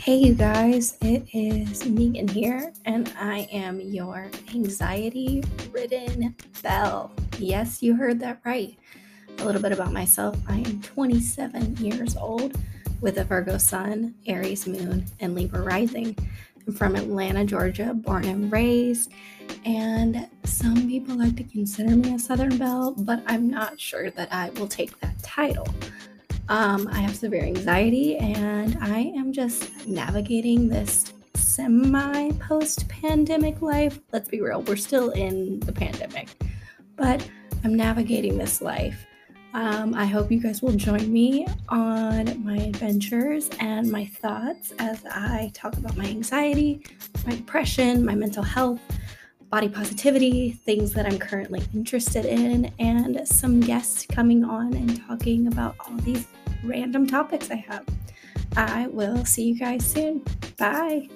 Hey, you guys, it is Megan here, and I am your anxiety ridden belle. Yes, you heard that right. A little bit about myself I am 27 years old with a Virgo sun, Aries moon, and Libra rising. I'm from Atlanta, Georgia, born and raised, and some people like to consider me a Southern Belle, but I'm not sure that I will take that title. Um, I have severe anxiety and I am just navigating this semi post pandemic life. Let's be real, we're still in the pandemic, but I'm navigating this life. Um, I hope you guys will join me on my adventures and my thoughts as I talk about my anxiety, my depression, my mental health, body positivity, things that I'm currently interested in, and some guests coming on and talking about all these random topics I have. I will see you guys soon. Bye.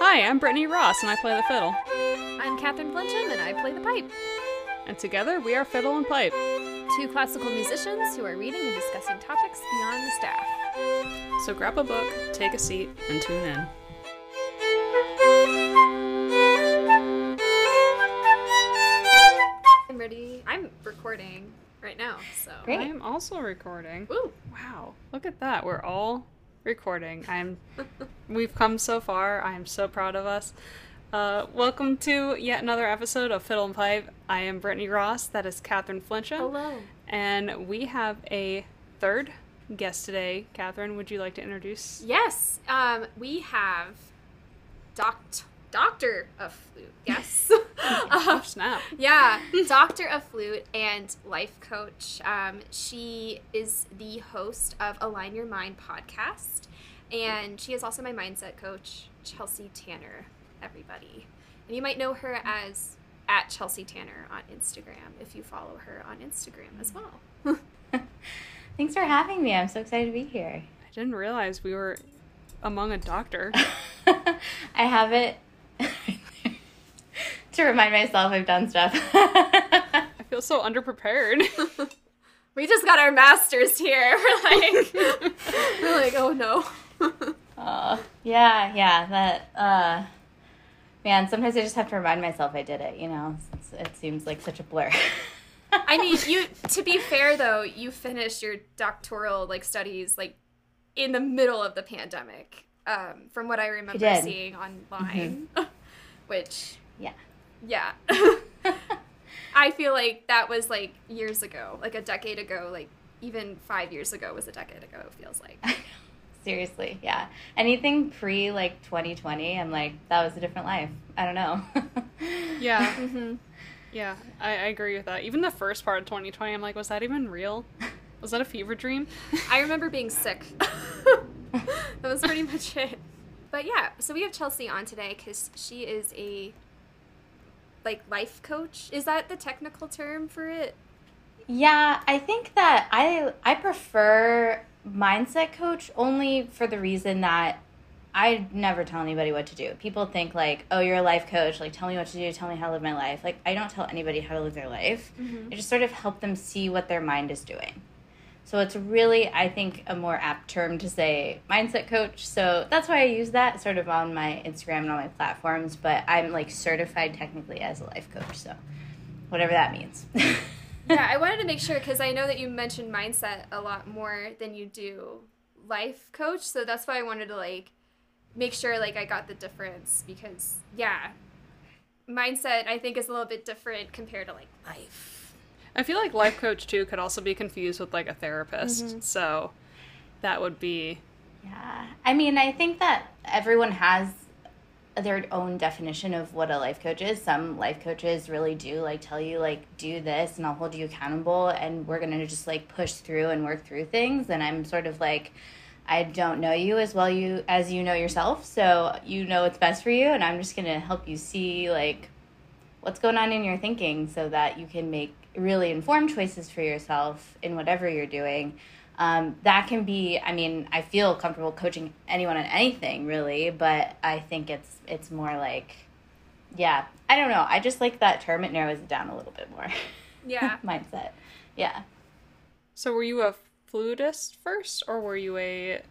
Hi, I'm Brittany Ross and I play the fiddle. I'm Catherine Flinchum and I play the pipe. And together we are Fiddle and Pipe. Two classical musicians who are reading and discussing topics beyond the staff. So grab a book, take a seat, and tune in. I'm ready. I'm recording right now, so. Great. I am also recording. Woo! Wow, look at that. We're all recording. I'm we've come so far. I am so proud of us. Uh, welcome to yet another episode of Fiddle and Pipe. I am Brittany Ross. That is Catherine Flinchum. Hello. And we have a third guest today. Catherine, would you like to introduce? Yes, um, we have Doct- Doctor of Flute. Yes. Oh, um, snap. yeah, Doctor of Flute and life coach. Um, she is the host of Align Your Mind podcast, and she is also my mindset coach, Chelsea Tanner. Everybody, and you might know her as at Chelsea Tanner on Instagram if you follow her on Instagram as well. Thanks for having me. I'm so excited to be here. I didn't realize we were among a doctor. I have it to remind myself I've done stuff. I feel so underprepared. We just got our masters here. We're like, we're like, oh no. uh, yeah, yeah. That uh, man. Sometimes I just have to remind myself I did it. You know, it's, it seems like such a blur. I mean, you. To be fair, though, you finished your doctoral like studies like in the middle of the pandemic. Um, from what I remember seeing online, which yeah. yeah, I feel like that was like years ago, like a decade ago, like even five years ago was a decade ago. It feels like. Seriously, yeah. Anything pre like 2020, I'm like that was a different life. I don't know. yeah. hmm Yeah, I, I agree with that. Even the first part of 2020, I'm like, was that even real? Was that a fever dream? I remember being sick. that was pretty much it. But yeah, so we have Chelsea on today because she is a like life coach. Is that the technical term for it? Yeah, I think that I I prefer mindset coach only for the reason that I never tell anybody what to do. People think like, "Oh, you're a life coach. Like, tell me what to do. Tell me how to live my life." Like, I don't tell anybody how to live their life. Mm-hmm. I just sort of help them see what their mind is doing. So it's really, I think, a more apt term to say mindset coach. So that's why I use that sort of on my Instagram and on my platforms. But I'm like certified technically as a life coach. So whatever that means. yeah, I wanted to make sure because I know that you mentioned mindset a lot more than you do life coach. So that's why I wanted to like make sure like I got the difference because yeah, mindset I think is a little bit different compared to like life. I feel like life coach too could also be confused with like a therapist. Mm-hmm. So that would be Yeah. I mean, I think that everyone has their own definition of what a life coach is. Some life coaches really do like tell you like do this and I'll hold you accountable and we're going to just like push through and work through things and I'm sort of like I don't know you as well you as you know yourself, so you know what's best for you and I'm just going to help you see like what's going on in your thinking so that you can make really informed choices for yourself in whatever you're doing. Um, that can be, I mean, I feel comfortable coaching anyone on anything really, but I think it's it's more like yeah, I don't know. I just like that term. It narrows it down a little bit more. Yeah. Mindset. Yeah. So were you a flutist first, or were you a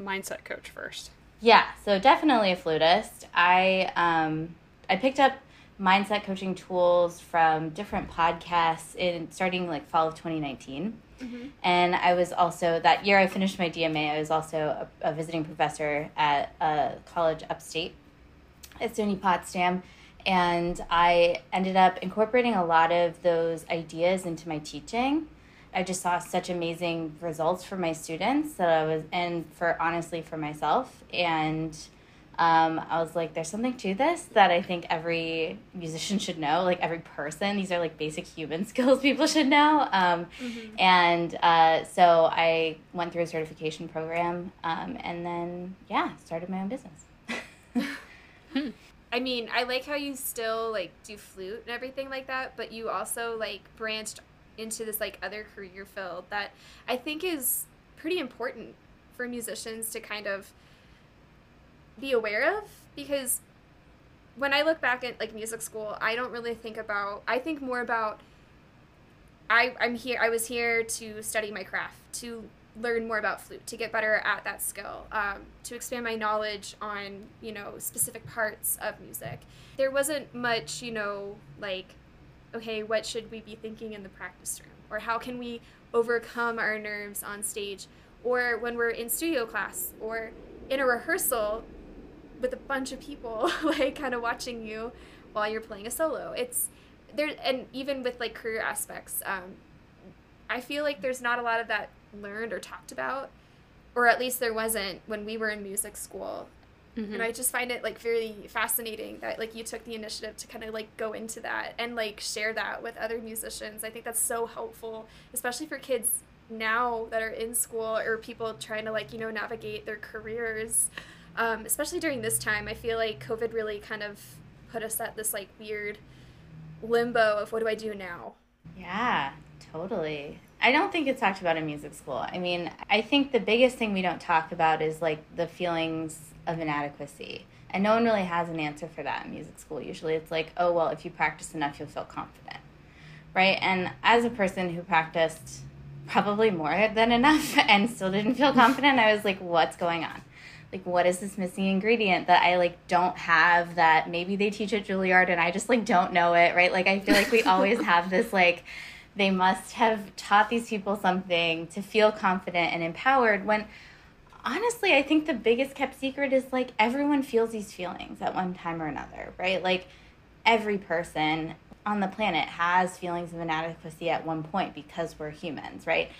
mindset coach first? Yeah, so definitely a flutist. I um, I picked up mindset coaching tools from different podcasts in starting like fall of 2019. Mm-hmm. And I was also that year I finished my DMA. I was also a, a visiting professor at a college upstate at SUNY Potsdam, and I ended up incorporating a lot of those ideas into my teaching. I just saw such amazing results for my students that I was, and for honestly for myself. And um, I was like, there's something to this that I think every musician should know, like every person. These are like basic human skills people should know. Um, Mm-hmm. And uh, so I went through a certification program um, and then, yeah, started my own business. I mean, I like how you still like do flute and everything like that, but you also like branched into this like other career field that I think is pretty important for musicians to kind of be aware of because when I look back at like music school, I don't really think about I think more about I I'm here I was here to study my craft, to learn more about flute, to get better at that skill, um, to expand my knowledge on, you know, specific parts of music. There wasn't much, you know, like okay, what should we be thinking in the practice room? Or how can we overcome our nerves on stage? Or when we're in studio class or in a rehearsal with a bunch of people like kind of watching you while you're playing a solo. It's there and even with like career aspects, um, I feel like there's not a lot of that learned or talked about. Or at least there wasn't when we were in music school and i just find it like very fascinating that like you took the initiative to kind of like go into that and like share that with other musicians i think that's so helpful especially for kids now that are in school or people trying to like you know navigate their careers um, especially during this time i feel like covid really kind of put us at this like weird limbo of what do i do now Yeah, totally. I don't think it's talked about in music school. I mean, I think the biggest thing we don't talk about is like the feelings of inadequacy. And no one really has an answer for that in music school. Usually it's like, oh, well, if you practice enough, you'll feel confident. Right? And as a person who practiced probably more than enough and still didn't feel confident, I was like, what's going on? Like, what is this missing ingredient that I like don't have that maybe they teach at Juilliard and I just like don't know it, right? Like, I feel like we always have this like, they must have taught these people something to feel confident and empowered when honestly i think the biggest kept secret is like everyone feels these feelings at one time or another right? Like every person on the planet has feelings of inadequacy at one point because we're humans right?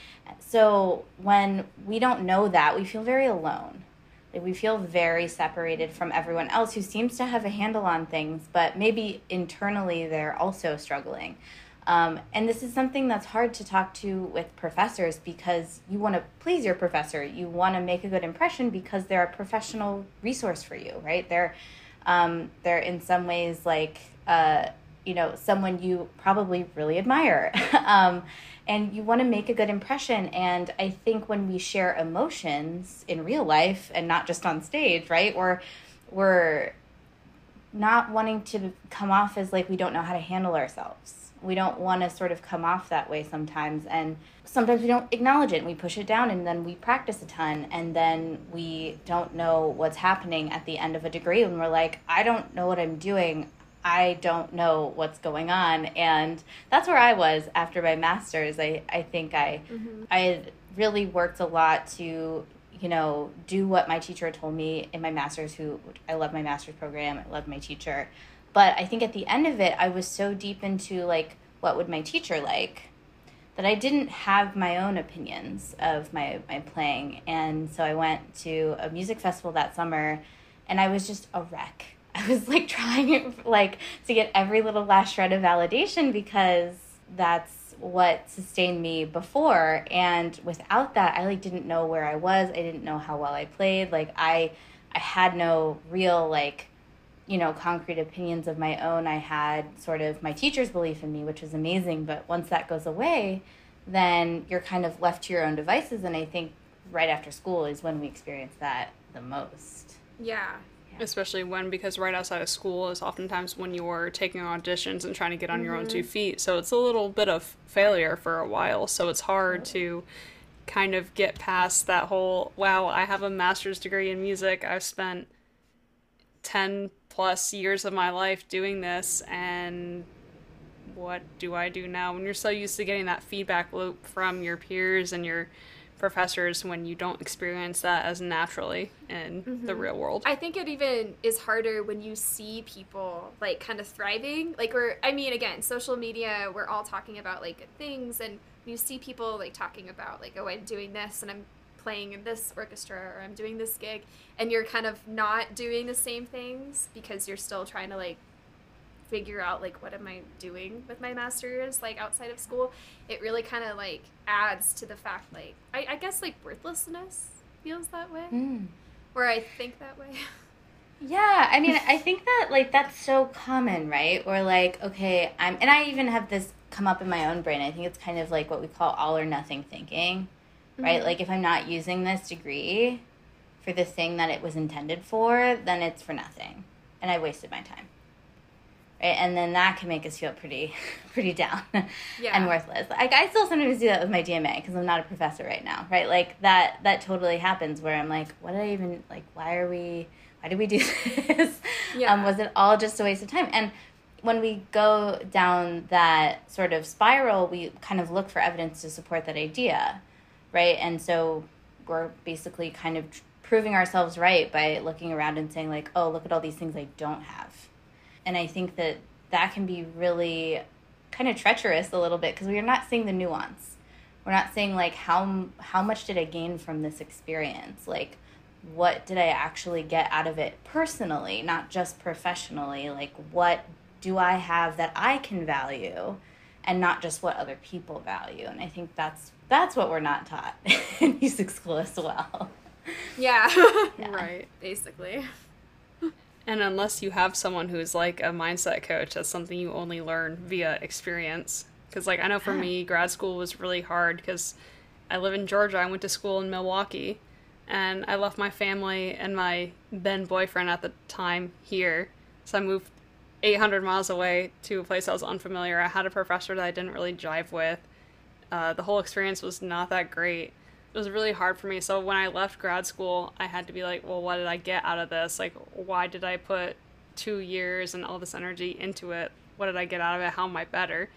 So when we don't know that we feel very alone like we feel very separated from everyone else who seems to have a handle on things but maybe internally they're also struggling um, and this is something that's hard to talk to with professors because you want to please your professor. You want to make a good impression because they're a professional resource for you, right? They're um, they're in some ways like uh, you know someone you probably really admire, um, and you want to make a good impression. And I think when we share emotions in real life and not just on stage, right? Or we're not wanting to come off as like we don't know how to handle ourselves we don't want to sort of come off that way sometimes and sometimes we don't acknowledge it and we push it down and then we practice a ton and then we don't know what's happening at the end of a degree and we're like i don't know what i'm doing i don't know what's going on. And that's where i was after my masters. I, I think i mm-hmm. i really worked a lot to you know do what my teacher told me in my masters who i love my master's program i love my teacher. But i think at the end of it i was so deep into like what would my teacher like that i didn't have my own opinions of my, my playing. And so i went to a music festival that summer and i was just a wreck i was like trying like to get every little last shred of validation because that's what sustained me before and without that i like didn't know where i was i didn't know how well i played like i i had no real like you know, concrete opinions of my own. I had sort of my teacher's belief in me, which was amazing. But once that goes away, then you're kind of left to your own devices. And I think right after school is when we experience that the most. yeah especially when because right outside of school is oftentimes when you're taking auditions and trying to get on your own two mm-hmm. feet. So it's a little bit of failure for a while. So it's hard to kind of get past that whole wow i have a master's degree in music. I've spent 10 plus years of my life doing this and what do i do now? When you're so used to getting that feedback loop from your peers and your professors when you don't experience that as naturally in the mm-hmm. real world. I think it even is harder when you see people like kind of thriving. Like we're I mean again, social media, we're all talking about like good things and you see people like talking about like oh I'm doing this and I'm playing in this orchestra or I'm doing this gig and you're kind of not doing the same things because you're still trying to like figure out like what am I doing with my masters like outside of school, it really kind of like adds to the fact like I, I guess like worthlessness feels that way, Mm. or I think that way. Yeah, I mean, I think that like that's so common, right? Or like, okay, I'm, and I even have this come up in my own brain. I think it's kind of like what we call all or nothing thinking, right? Like, if I'm not using this degree for the thing that it was intended for, then it's for nothing, and I wasted my time, right? And then that can make us feel pretty, pretty down Yeah. and worthless. Like, I still sometimes do that with my DMA because I'm not a professor right now, right? Like that, that totally happens where I'm like, what did I even like? Why are we? why did we do this? Yeah. Um, was it all just a waste of time? And when we go down that sort of spiral, we kind of look for evidence to support that idea, right? And so we're basically kind of tr- proving ourselves right by looking around and saying, like, oh, look at all these things I don't have. And I think that that can be really kind of treacherous a little bit because we're not seeing the nuance. We're not seeing like how how much did I gain from this experience? Like what did I actually get out of it personally, not just professionally? Like, what do I have that I can value, and not just what other people value? And I think that's that's what we're not taught in music school as well. yeah. Right. Basically. And unless you have someone who's like a mindset coach, that's something you only learn via experience. Because, like, I know for me, grad school was really hard because I live in Georgia. I went to school in Milwaukee, and I left my family and my then boyfriend at the time here. So I moved 800 miles away to a place I was unfamiliar. I had a professor that I didn't really jive with. Uh, the whole experience was not that great. It was really hard for me. So when I left grad school, I had to be like, well, what did I get out of this? Like, why did I put two years and all this energy into it? What did I get out of it? How am I better?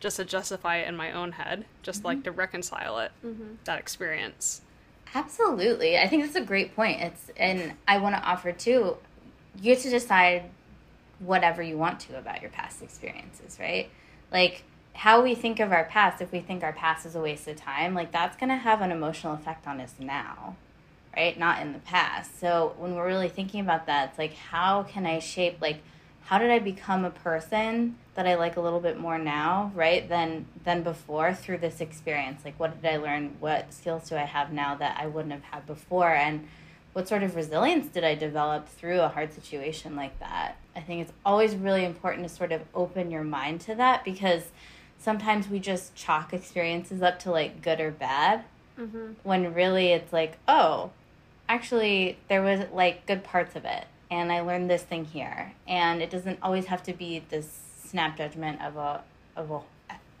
Just to justify it in my own head, just like to reconcile it, mm-hmm. that experience. Absolutely. I think that's a great point. It's and I want to offer too, you get to decide whatever you want to about your past experiences, right? Like how we think of our past, if we think our past is a waste of time, like that's going to have an emotional effect on us now, right? Not in the past. So when we're really thinking about that, it's like how can I shape like how did I become a person that I like a little bit more now, right? Than than before through this experience. Like what did I learn? What skills do I have now that I wouldn't have had before? And what sort of resilience did I develop through a hard situation like that? I think it's always really important to sort of open your mind to that because sometimes we just chalk experiences up to like good or bad Mm-hmm. when really it's like, oh, actually there was like good parts of it and I learned this thing here. And it doesn't always have to be this snap judgment of a of a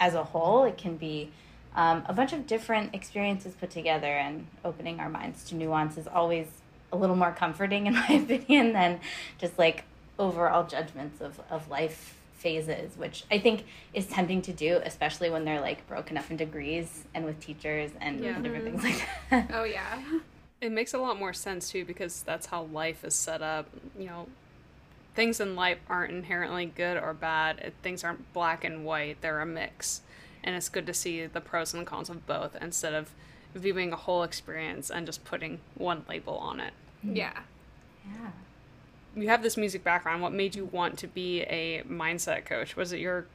as a whole. It can be um, a bunch of different experiences put together and opening our minds to nuance is always a little more comforting in my opinion than just like overall judgments of, of life phases, which I think is tempting to do, especially when they're like broken up in degrees and with teachers and, Yeah. and different mm-hmm. things like that. Oh yeah. It makes a lot more sense too because that's how life is set up. You know, things in life aren't inherently good or bad. It, things aren't black and white. They're a mix, and it's good to see the pros and cons of both instead of viewing a whole experience and just putting one label on it. Mm-hmm. Yeah. Yeah. You have this music background. What made you want to be a mindset coach? Was it your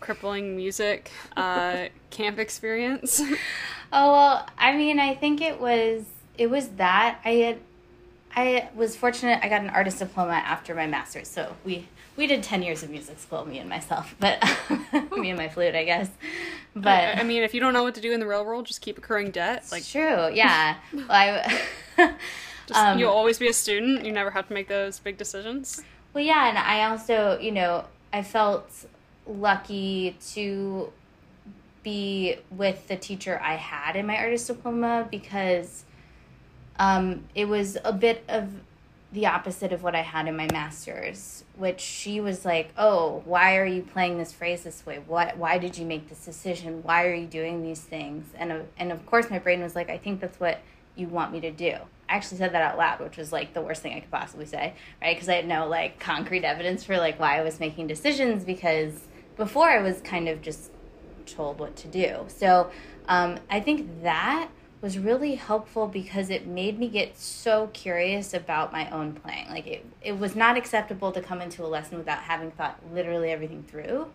crippling music uh, camp experience? Oh well, I mean, I think it was it was that I had I was fortunate. I got an artist diploma after my master's, so we we did ten years of music school, me and myself, but me and my flute, I guess. But I, I mean, if you don't know what to do in the real world, just keep accruing debt. Like, true, yeah. well, I, Just, Um, you'll always be a student. You never have to make those big decisions. Well, yeah, and I also, you know, I felt lucky to be with the teacher I had in my artist diploma because um, it was a bit of the opposite of what I had in my master's, which she was like, "Oh, why are you playing this phrase this way? What? Why did you make this decision? Why are you doing these things?" And uh, and of course, my brain was like, "I think that's what you want me to do." I actually said that out loud, which was like the worst thing I could possibly say, right? Because I had no like concrete evidence for like why I was making decisions because before I was kind of just told what to do. So um, I think that was really helpful because it made me get so curious about my own playing. Like it, it was not acceptable to come into a lesson without having thought literally everything through.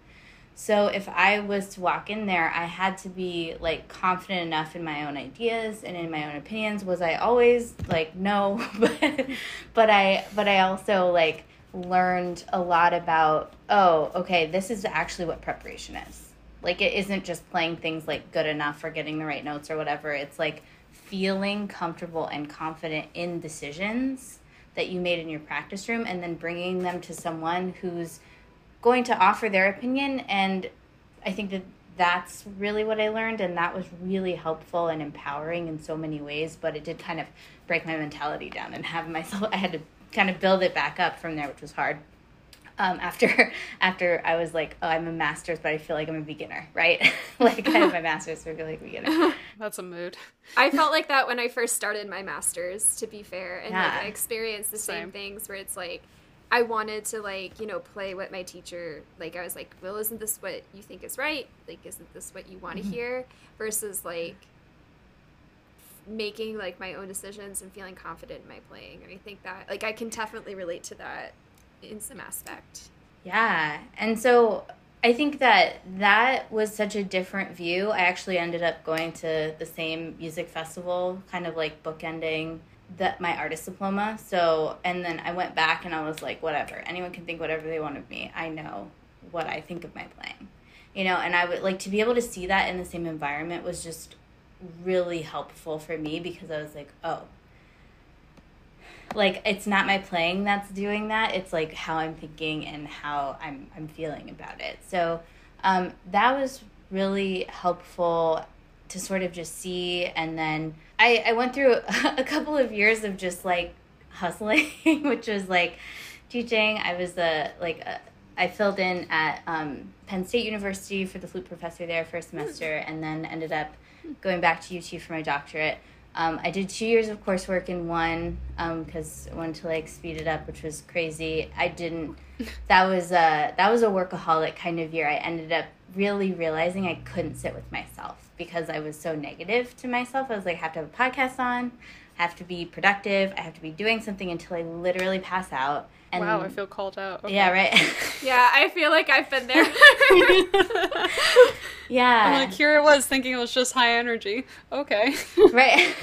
So if I was to walk in there, I had to be like confident enough in my own ideas and in my own opinions. Was I always like no, but I but I also like learned a lot about oh, okay, this is actually what preparation is. Like it isn't just playing things like good enough or getting the right notes or whatever. It's like feeling comfortable and confident in decisions that you made in your practice room and then bringing them to someone who's going to offer their opinion and i think that that's really what i learned and that was really helpful and empowering in so many ways but it did kind of break my mentality down and have myself i had to kind of build it back up from there which was hard um, after after i was like oh i'm a master's but i feel like i'm a beginner right like i have my master's so i feel like a beginner That's a mood. I felt like that when I first started my masters, to be fair, and Yeah. like I experienced the same. Same. things where it's like I wanted to like you know play what my teacher like. I was like, well, isn't this what you think is right? Like, isn't this what you want to mm-hmm. hear? Versus like making like my own decisions and feeling confident in my playing. And I think that like I can definitely relate to that in some aspect. Yeah. And so I think that that was such a different view. I actually ended up going to the same music festival, kind of like bookending that my artist diploma. So, and then I went back and I was like, whatever. Anyone can think whatever they want of me. I know what I think of my playing. You know, and I would like to be able to see that in the same environment was just really helpful for me because I was like, oh, like it's not my playing that's doing that it's like how i'm thinking and how i'm i'm feeling about it so um, that was really helpful to sort of just see and then i i went through a couple of years of just like hustling which was like teaching i was a like a, i filled in at um, penn state university for the flute professor there for a semester and then ended up going back to ut for my doctorate um, I did two years of coursework in one because I wanted to like speed it up, which was crazy. I didn't. That was a that was a workaholic kind of year. I ended up really realizing I couldn't sit with myself because I was so negative to myself. I was like, I have to have a podcast on, I have to be productive, I have to be doing something until I literally pass out. And wow, I feel called out. Okay. yeah, right. Yeah, I feel like I've been there. yeah. I'm like, here it was thinking it was just high energy. Okay. right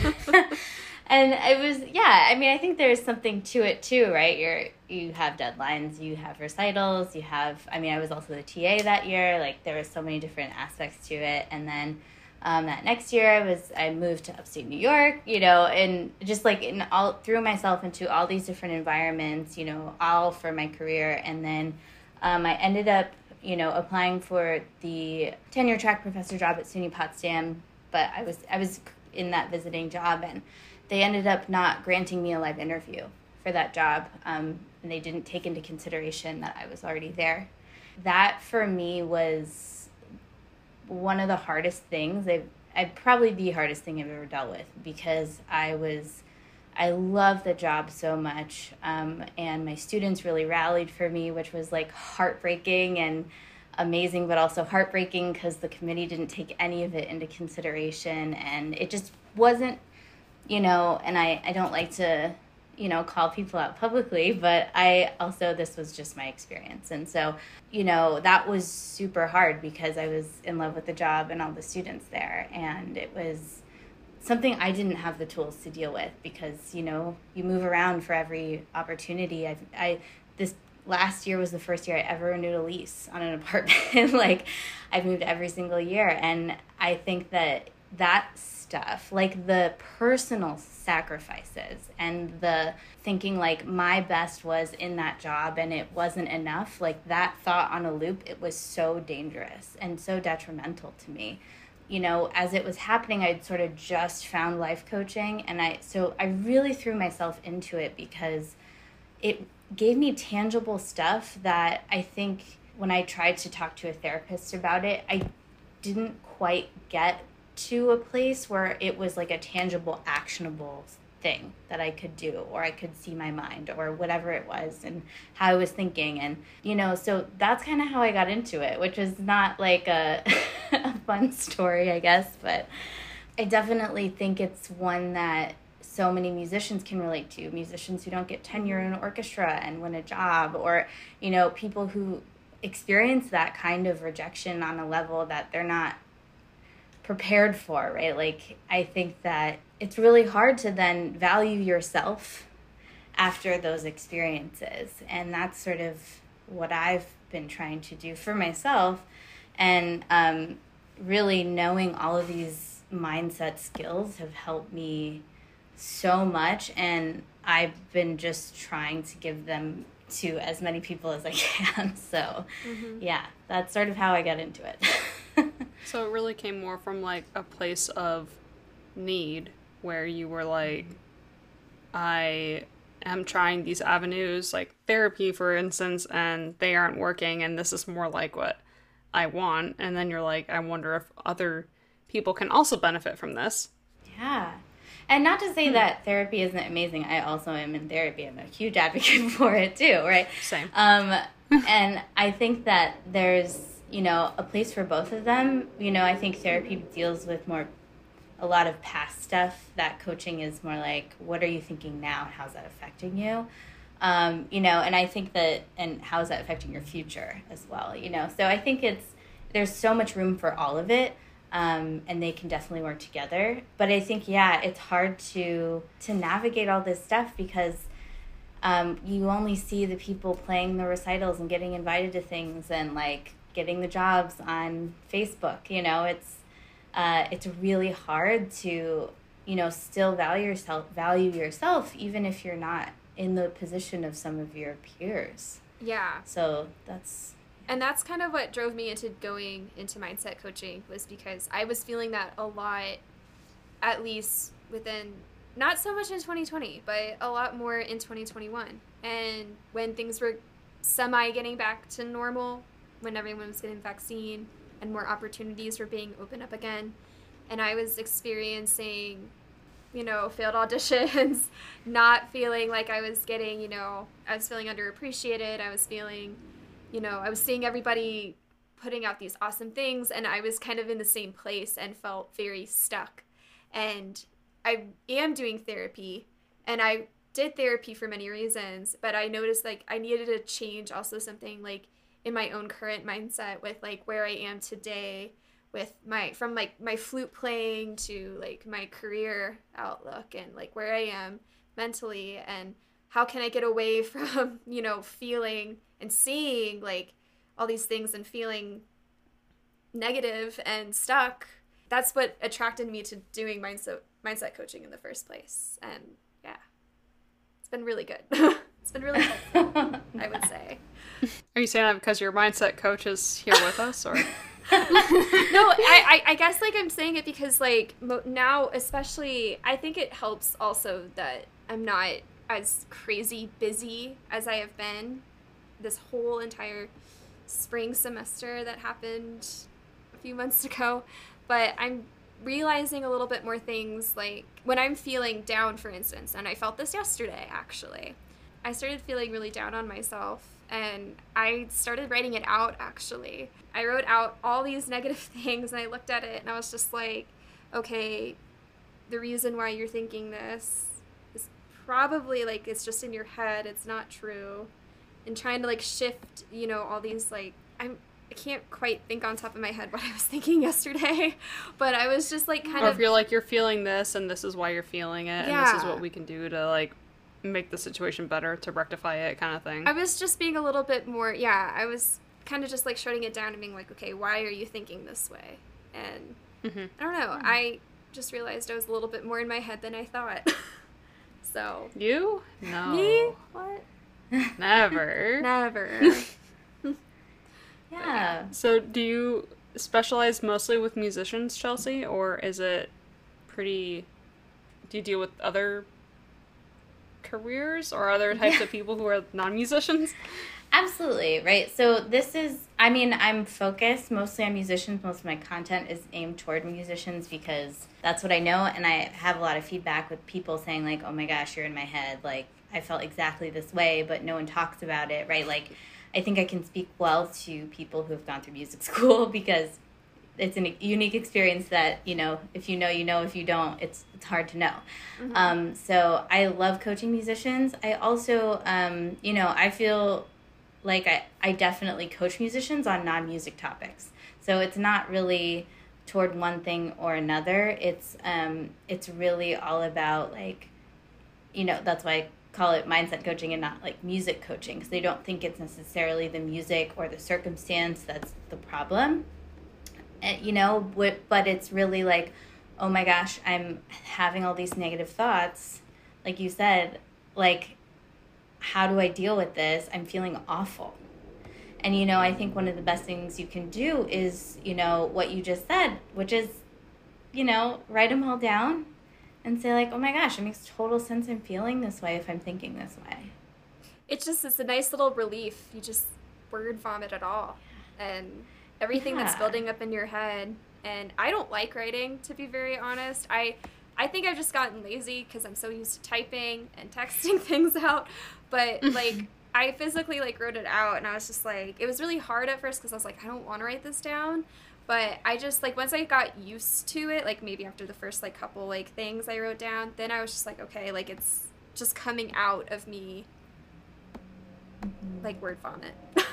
and it was yeah i mean i think there's something to it too right? You're you have deadlines you have recitals you have i mean i was also the ta that year like there were so many different aspects to it. And then um, that next year i was i moved to upstate new york you know and just like in all threw myself into all these different environments you know all for my career. And then um, i ended up you know applying for the tenure track professor job at suny potsdam but i was i was in that visiting job. And they ended up not granting me a live interview for that job um, and they didn't take into consideration that i was already there. That for me was one of the hardest things. I've, I'd probably the hardest thing i've ever dealt with because i was i love the job so much um, and my students really rallied for me which was like heartbreaking and amazing but also heartbreaking because the committee didn't take any of it into consideration and it just wasn't you know and i i don't like to you know call people out publicly but i also this was just my experience. And so you know that was super hard because i was in love with the job and all the students there. And it was something i didn't have the tools to deal with because you know you move around for every opportunity. I i this last year was the first year I ever renewed a lease on an apartment. like I've moved every single year. And I think that that stuff, like the personal sacrifices and the thinking like my best was in that job and it wasn't enough, like that thought on a loop, it was so dangerous and so detrimental to me. You know, as it was happening, I'd sort of just found life coaching and I so I really threw myself into it because it gave me tangible stuff that I think when I tried to talk to a therapist about it, I didn't quite get to a place where it was like a tangible, actionable thing that I could do, or I could see my mind, or whatever it was, and how I was thinking. And, you know, so that's kind of how I got into it, which is not like a, a fun story, I guess, but I definitely think it's one that so many musicians can relate to musicians who don't get tenure in an orchestra and win a job or you know people who experience that kind of rejection on a level that they're not prepared for, right? Like, I think that it's really hard to then value yourself after those experiences. And that's sort of what I've been trying to do for myself. And um, really knowing all of these mindset skills have helped me so much. And I've been just trying to give them to as many people as I can. So, mm-hmm. yeah, that's sort of how I got into it. So it really came more from like a place of need where you were like, I am trying these avenues, like therapy, for instance, and they aren't working, and this is more like what I want. And then you're like, I wonder if other people can also benefit from this. Yeah. And not to say hmm. that therapy isn't amazing. I also am in therapy. I'm a huge advocate for it too, right? Same. Um, and I think that there's you know, a place for both of them. You know, I think therapy deals with more a lot of past stuff. That coaching is more like, what are you thinking now and how's that affecting you? Um, you know, and I think that, and how is that affecting your future as well? You know, so I think it's there's so much room for all of it, um, and they can definitely work together. But I think, yeah, it's hard to to navigate all this stuff because um, you only see the people playing the recitals and getting invited to things and like getting the jobs on Facebook. You know, it's uh, it's really hard to you know still value yourself value yourself even if you're not in the position of some of your peers. Yeah. So that's and that's kind of what drove me into going into mindset coaching was because I was feeling that a lot at least within not so much in 2020 but a lot more in 2021 and when things were semi getting back to normal when everyone was getting vaccine and more opportunities were being opened up again. And I was experiencing, you know, failed auditions, not feeling like I was getting, you know, I was feeling underappreciated. I was feeling, you know, I was seeing everybody putting out these awesome things and I was kind of in the same place and felt very stuck. And I am doing therapy and I did therapy for many reasons, but I noticed like I needed to change also something like in my own current mindset with like where I am today with my from like my flute playing to like my career outlook and like where I am mentally and how can I get away from, you know, feeling and seeing like all these things and feeling negative and stuck. That's what attracted me to doing mindset mindset coaching in the first place. And yeah. It's been really good. it's been really helpful, I would say. Are you saying that because your mindset coach is here with us, or? no, I, I, guess like I'm saying it because like now, especially, I think it helps also that I'm not as crazy busy as I have been this whole entire spring semester that happened a few months ago. But I'm realizing a little bit more things like when I'm feeling down, for instance, and I felt this yesterday actually. I started feeling really down on myself and I started writing it out actually. I wrote out all these negative things and I looked at it and I was just like, okay, the reason why you're thinking this is probably like it's just in your head, it's not true. And trying to like shift, you know, all these like I'm I can't quite think on top of my head what I was thinking yesterday, but I was just like kind or of. if you're like you're feeling this and this is why you're feeling it, yeah. and this is what we can do to like make the situation better to rectify it kind of thing. I was just being a little bit more yeah, I was kind of just like shutting it down and being like, okay, why are you thinking this way? And Mm-hmm. I don't know. I just realized I was a little bit more in my head than I thought. so You? No. me? What? Never. Never. Yeah. So, do you specialize mostly with musicians, Chelsea, or is it pretty? Do you deal with other careers or other types Yeah. of people who are non-musicians? Absolutely, right? So this is I mean, I'm focused mostly on musicians. Most of my content is aimed toward musicians because that's what I know and I have a lot of feedback with people saying like, "Oh my gosh, you're in my head." Like, I felt exactly this way, but no one talks about it, right? Like, I think I can speak well to people who have gone through music school because it's a unique experience that, you know, if you know, you know, if you don't, it's it's hard to know. Um, so I love coaching musicians. I also, um, you know, I feel like I, I definitely coach musicians on non music topics. So it's not really toward one thing or another. It's um it's really all about like you know, that's why I call it mindset coaching and not like music coaching because they don't think it's necessarily the music or the circumstance that's the problem. And, you know, but it's really like, oh my gosh, I'm having all these negative thoughts. Like you said, like how do I deal with this? I'm feeling awful. And you know, I think one of the best things you can do is, you know, what you just said, which is, you know, write them all down and say like, "Oh my gosh, it makes total sense I'm feeling this way if I'm thinking this way." it's just it's a nice little relief. You just word vomit it all, and everything that's building up in your head. And I don't like writing, to be very honest. I I think I've just gotten lazy because I'm so used to typing and texting things out. But like I physically like wrote it out, and I was just like, it was really hard at first because I was like, I don't want to write this down. But I just like once I got used to it, like maybe after the first like couple like things I wrote down, then I was just like, okay, like it's just coming out of me like word vomit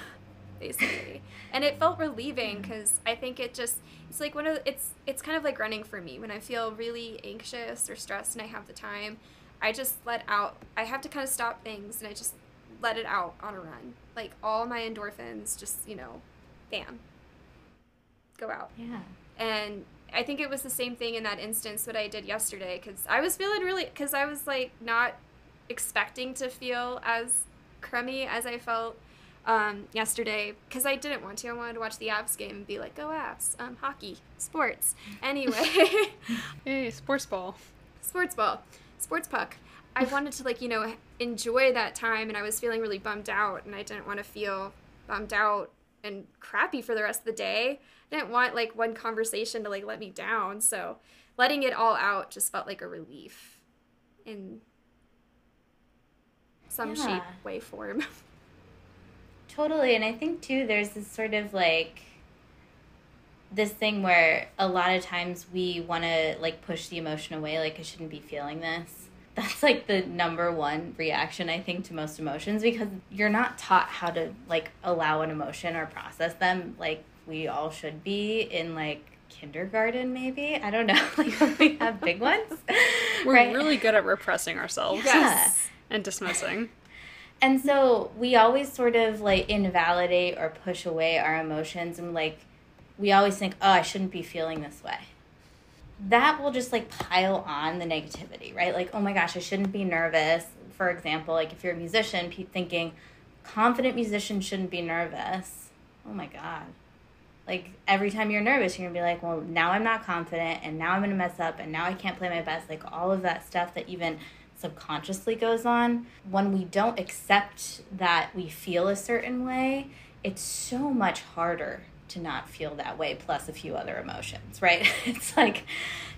basically. And it felt relieving because i think it just it's like one of the, it's it's kind of like running for me. When i feel really anxious or stressed and i have the time i just let out i have to kind of stop things and i just let it out on a run. Like all my endorphins just you know bam go out. Yeah. and I think it was the same thing in that instance what I did yesterday because I was feeling really because I was like not expecting to feel as crummy as I felt um, yesterday because I didn't want to. I wanted to watch the Avs game and be like, "Go Avs!" Um, hockey, sports. Anyway, Yay, sports ball. sports ball, sports puck. I wanted to like you know enjoy that time, and I was feeling really bummed out, and I didn't want to feel bummed out and crappy for the rest of the day. I didn't want like one conversation to like let me down, so letting it all out just felt like a relief in some Yeah. shape, way, form. Totally. And I think too there's this sort of like this thing where a lot of times we want to like push the emotion away like I shouldn't be feeling this. That's like the number one reaction I think to most emotions because you're not taught how to like allow an emotion or process them like we all should be in like kindergarten maybe. I don't know. Like we have big ones. We're Right. really good at repressing ourselves yes. and dismissing. And so we always sort of like invalidate or push away our emotions and like we always think, oh, I shouldn't be feeling this way. That will just like pile on the negativity, right? Like, oh my gosh, I shouldn't be nervous. For example, like if you're a musician, thinking confident musicians shouldn't be nervous. Oh my God. Like every time you're nervous, you're gonna be like, well, now I'm not confident and now I'm gonna mess up and now I can't play my best. Like all of that stuff that even subconsciously goes on. When we don't accept that we feel a certain way, it's so much harder to not feel that way plus a few other emotions, right? It's like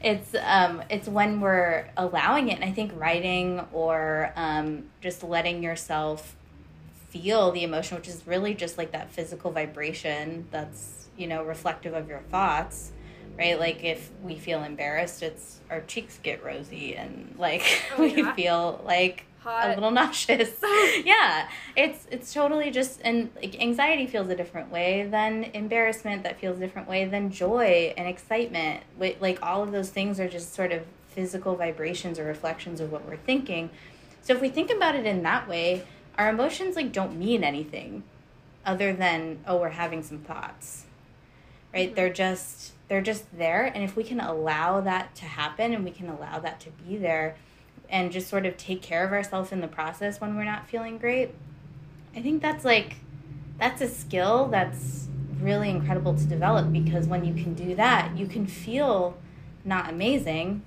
it's um it's when we're allowing it and I think writing or um just letting yourself feel the emotion which is really just like that physical vibration that's, you know, reflective of your thoughts right? Like if we feel embarrassed, it's our cheeks get rosy and like Oh, we yeah. feel like a little nauseous. yeah, it's it's totally just and like anxiety feels a different way than embarrassment. That feels a different way than joy and excitement. Like all of those things are just sort of physical vibrations or reflections of what we're thinking. So if we think about it in that way, our emotions like don't mean anything other than oh we're having some thoughts right? Mm-hmm. They're just they're just there and if we can allow that to happen and we can allow that to be there and just sort of take care of ourselves in the process when we're not feeling great, I think that's like that's a skill that's really incredible to develop because when you can do that, you can feel not amazing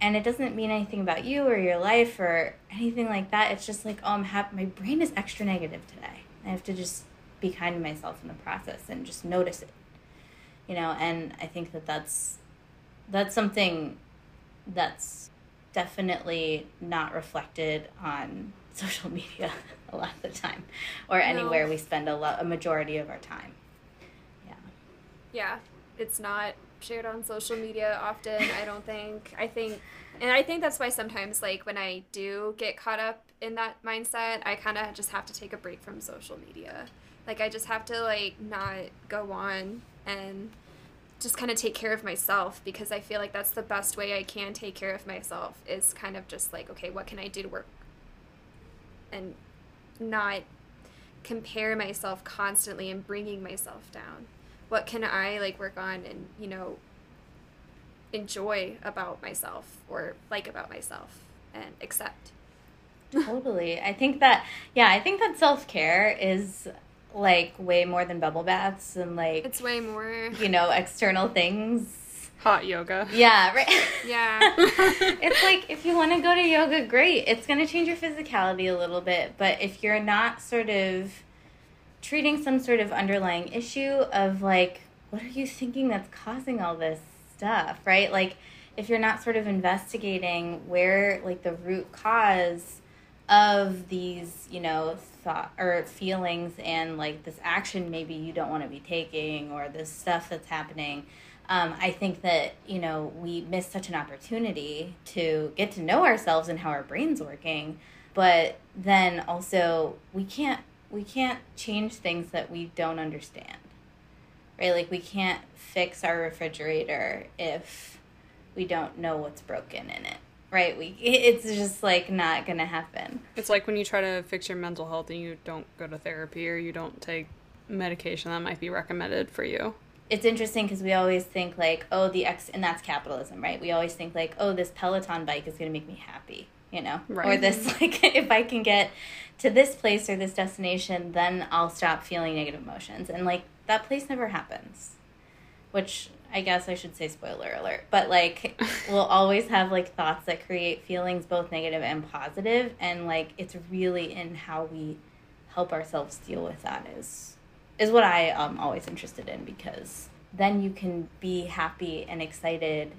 and it doesn't mean anything about you or your life or anything like that. It's just like, oh, I'm happy. My brain is extra negative today. I have to just be kind to myself in the process and just notice it, you know. And I think that that's that's something that's definitely not reflected on social media a lot of the time, or No. anywhere we spend a lot a majority of our time. Yeah. Yeah, it's not shared on social media often, I don't think. I think and I think that's why sometimes like when I do get caught up in that mindset, I kind of just have to take a break from social media. Like I just have to like not go on and just kind of take care of myself because I feel like that's the best way I can take care of myself is kind of just like okay, what can I do to work? And not compare myself constantly and bringing myself down. What can i like work on and you know enjoy about myself or like about myself and accept? Totally. I think that yeah, I think that self care is like way more than bubble baths and like it's way more you know external things. Hot yoga. Yeah, right. yeah it's like if you want to go to yoga, great. It's going to change your physicality a little bit, but if you're not sort of treating some sort of underlying issue of like what are you thinking that's causing all this stuff, right? Like if you're not sort of investigating where like the root cause of these, you know, thought or feelings and like this action maybe you don't want to be taking or this stuff that's happening um, I think that you know we miss such an opportunity to get to know ourselves and how our brain's working, but then also we can't we can't change things that we don't understand, right? Like we can't fix our refrigerator if we don't know what's broken in it, right? We it's just like not gonna happen. It's like when you try to fix your mental health and you don't go to therapy or you don't take medication that might be recommended for you. it's interesting because we always think like, oh, the X, and that's capitalism, right? We always think like, oh, this Peloton bike is going to make me happy, you know, or this like, if I can get to this place or this destination, then I'll stop feeling negative emotions, and like that place never happens. Which I guess I should say spoiler alert, but like we'll always have like thoughts that create feelings both negative and positive, and like it's really in how we help ourselves deal with that is is what I am always interested in because then you can be happy and excited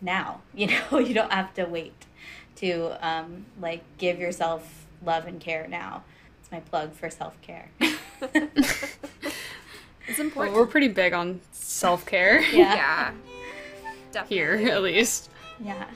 now. You know, you don't have to wait to um, like give yourself love and care now. It's my plug for self care. it's Well, important we're pretty big on self care yeah. yeah definitely here, at least. Yeah.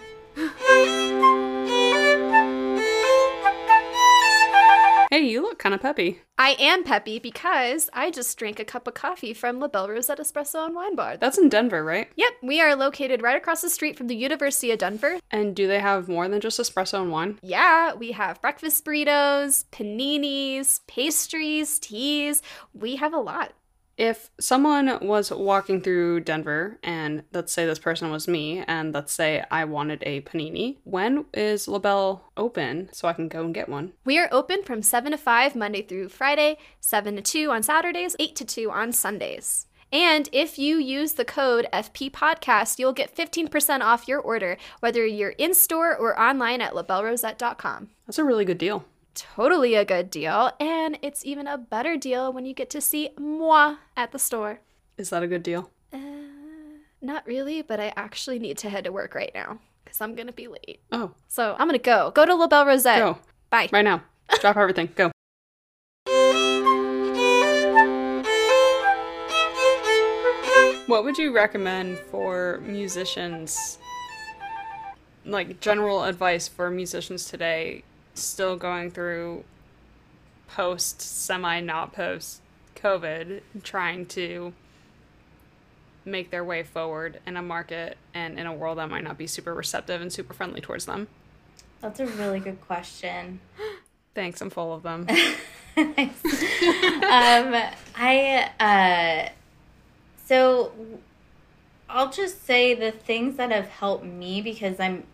Hey, you look kind of peppy. I am peppy because I just drank a cup of coffee from La Belle Rosette Espresso and Wine Bar. That's in Denver, right? Yep, we are located right across the street from the University of Denver. And do they have more than just espresso and wine? Yeah, we have breakfast burritos, paninis, pastries, teas. We have a lot. If someone was walking through Denver, and let's say this person was me, and let's say I wanted a panini, when is LaBelle open so I can go and get one? We are open from 7 to 5 Monday through Friday, 7 to 2 on Saturdays, 8 to 2 on Sundays. And if you use the code FP Podcast, you'll get 15% off your order, whether you're in store or online at labellerosette.com. That's a really good deal. Totally a good deal, and it's even a better deal when you get to see moi at the store. Is that a good deal? Uh, not really, but I actually need to head to work right now because I'm gonna be late. Oh, So I'm gonna go. Go to La Belle Rosette. go. Bye. Right now. Drop everything. Go. What would you recommend for musicians? Like general advice for musicians today still going through post semi not post COVID trying to make their way forward in a market and in a world that might not be super receptive and super friendly towards them. That's a really good question. Thanks, I'm full of them. um, I uh, So I'll just say the things that have helped me because I'm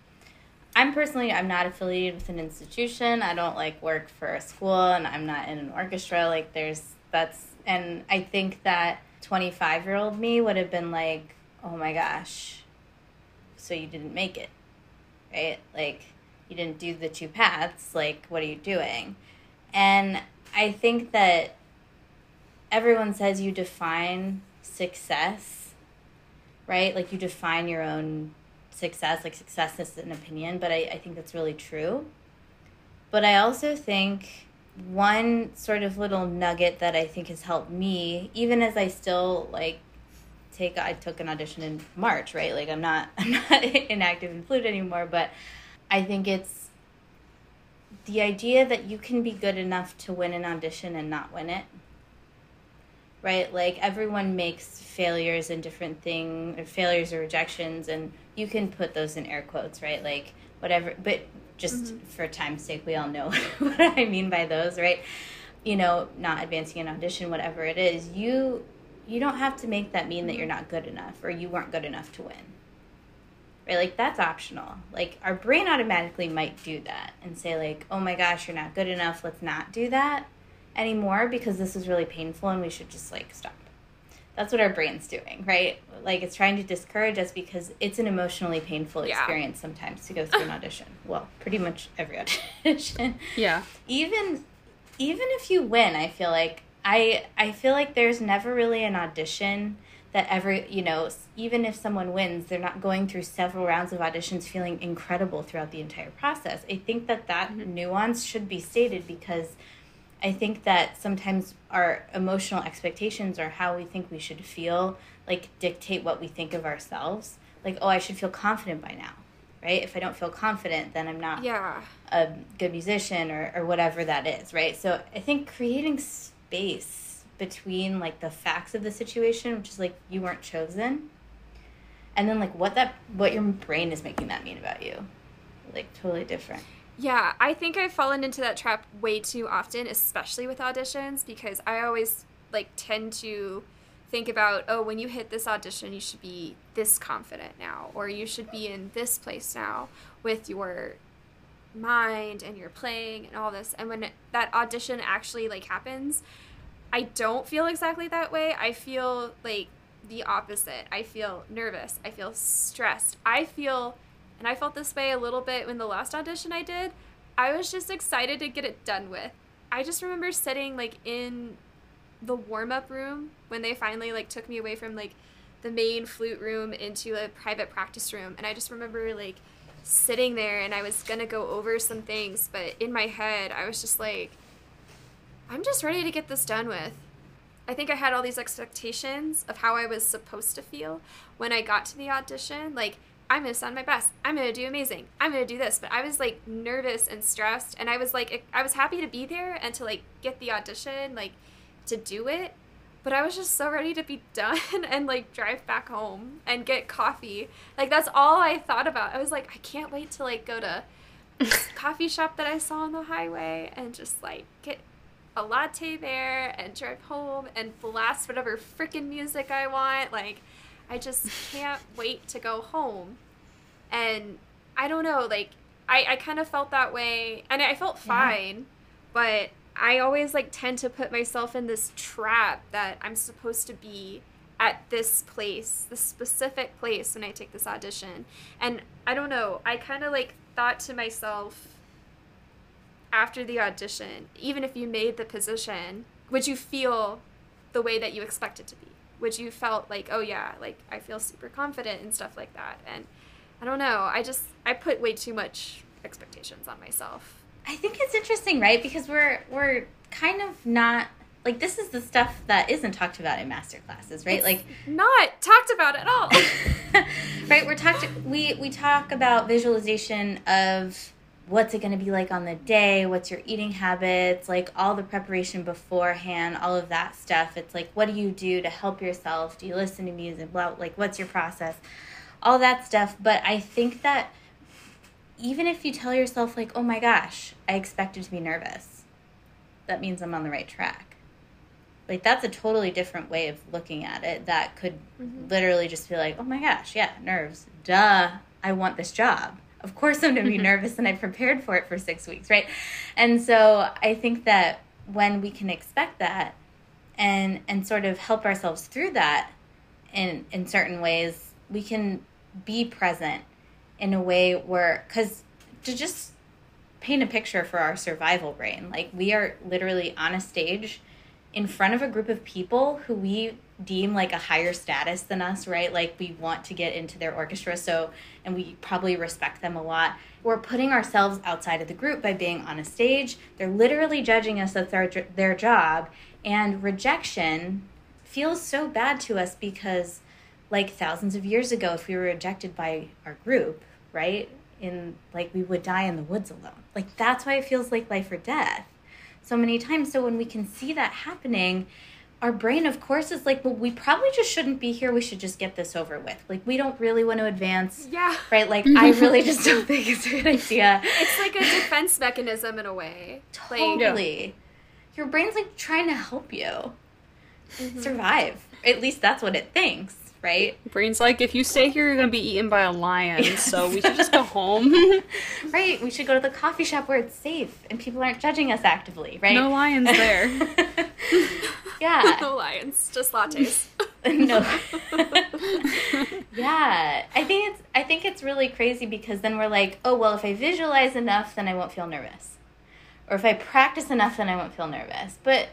I'm personally I'm not affiliated with an institution. I don't like work for a school and I'm not in an orchestra. Like there's that's and I think that 25 year old me would have been like, oh my gosh, so you didn't make it, right? Like you didn't do the two paths. Like what are you doing? And I think that everyone says you define success, right? Like you define your own success, like success is an opinion, but I, I think that's really true. But I also think one sort of little nugget that I think has helped me, even as I still like take I took an audition in March, right? Like I'm not I'm not inactive in flute anymore, but I think it's the idea that you can be good enough to win an audition and not win it. Right? Like everyone makes failures and different thing or failures or rejections and you can put those in air quotes, right? Like whatever but just mm-hmm. for time's sake, we all know what I mean by those, right? You know, not advancing an audition, whatever it is, you you don't have to make that mean that you're not good enough or you weren't good enough to win. Right? Like that's optional. Like our brain automatically might do that and say like, "Oh my gosh, you're not good enough. Let's not do that anymore because this is really painful and we should just like stop." That's what our brain's doing, right? Like it's trying to discourage us because it's an emotionally painful yeah. experience sometimes to go through an audition. Well, pretty much every audition. Yeah. Even even if you win, I feel like I I feel like there's never really an audition that every you know even if someone wins they're not going through several rounds of auditions feeling incredible throughout the entire process i think that that mm-hmm. nuance should be stated because i think that sometimes our emotional expectations or how we think we should feel like dictate what we think of ourselves like oh i should feel confident by now right if i don't feel confident then i'm not yeah. a good musician or, or whatever that is right so i think creating space between like the facts of the situation, which is like you weren't chosen, and then like what that what your brain is making that mean about you. Like totally different. Yeah, I think I've fallen into that trap way too often, especially with auditions, because I always like tend to think about, oh, when you hit this audition, you should be this confident now, or you should be in this place now with your mind and your playing and all this. And when that audition actually like happens, I don't feel exactly that way. I feel like the opposite. I feel nervous. I feel stressed. I feel and I felt this way a little bit when the last audition I did. I was just excited to get it done with. I just remember sitting like in the warm-up room when they finally like took me away from like the main flute room into a private practice room and I just remember like sitting there and I was gonna go over some things, but in my head, I was just like, I'm just ready to get this done with. I think I had all these expectations of how I was supposed to feel when I got to the audition. Like, I'm gonna sound my best. I'm gonna do amazing. I'm gonna do this. But I was like nervous and stressed, and I was like, I was happy to be there and to like get the audition, like to do it but I was just so ready to be done and like drive back home and get coffee. Like that's all I thought about. I was like, I can't wait to like go to this coffee shop that I saw on the highway and just like get a latte there and drive home and blast whatever freaking music I want. Like I just can't wait to go home. And I don't know, like I, I kind of felt that way and I felt fine, yeah. but I always like tend to put myself in this trap that I'm supposed to be at this place, this specific place when I take this audition. And I don't know, I kind of like thought to myself after the audition, even if you made the position, would you feel the way that you expect it to be? Would you felt like, oh yeah, like I feel super confident and stuff like that? And I don't know, I just I put way too much expectations on myself. I think it's interesting, right? Because we're we're kind of not like this is the stuff that isn't talked about in master classes, right? It's like not talked about at all. right? We're talked we we talk about visualization of what's it going to be like on the day, what's your eating habits, like all the preparation beforehand, all of that stuff. It's like what do you do to help yourself? Do you listen to music? Well, like what's your process? All that stuff, but I think that even if you tell yourself like, "Oh my gosh, I expected to be nervous." That means I'm on the right track. Like that's a totally different way of looking at it that could Mhm. literally just be like, "Oh my gosh, yeah, nerves. Duh, I want this job." Of course I'm going to be mm-hmm. nervous and I prepared for it for 6 weeks, right? And so I think that when we can expect that and and sort of help ourselves through that in in certain ways, we can be present in a way where cuz to just paint a picture for our survival brain, like we are literally on a stage in front of a group of people who we deem like a higher status than us, right? Like we want to get into their orchestra, so and we probably respect them a lot. We're putting ourselves outside of the group by being on a stage. They're literally judging us that's our their job, and rejection feels so bad to us because like thousands of years ago if we were rejected by our group, right? In like we would die in the woods alone. Like that's why it feels like life or death so many times. So when we can see that happening, our brain, of course, is like, well, we probably just shouldn't be here. We should just get this over with. Like, we don't really want to advance. Yeah. Right? Like, I really just don't think it's a good idea. It's like a defense mechanism in a way. Like, Totally. Your brain's like trying to help you mm-hmm. survive. At least that's what it thinks, right? Brain's like, if you stay here, you're gonna be eaten by a lion. So we should just go home. Right. We should go to the coffee shop where it's safe and people aren't judging us actively, right? no lions there. yeah. no lions, just lattes. no. yeah, I think it's I think it's really crazy because then we're like, oh well, if I visualize enough, then I won't feel nervous, or if I practice enough, then I won't feel nervous. But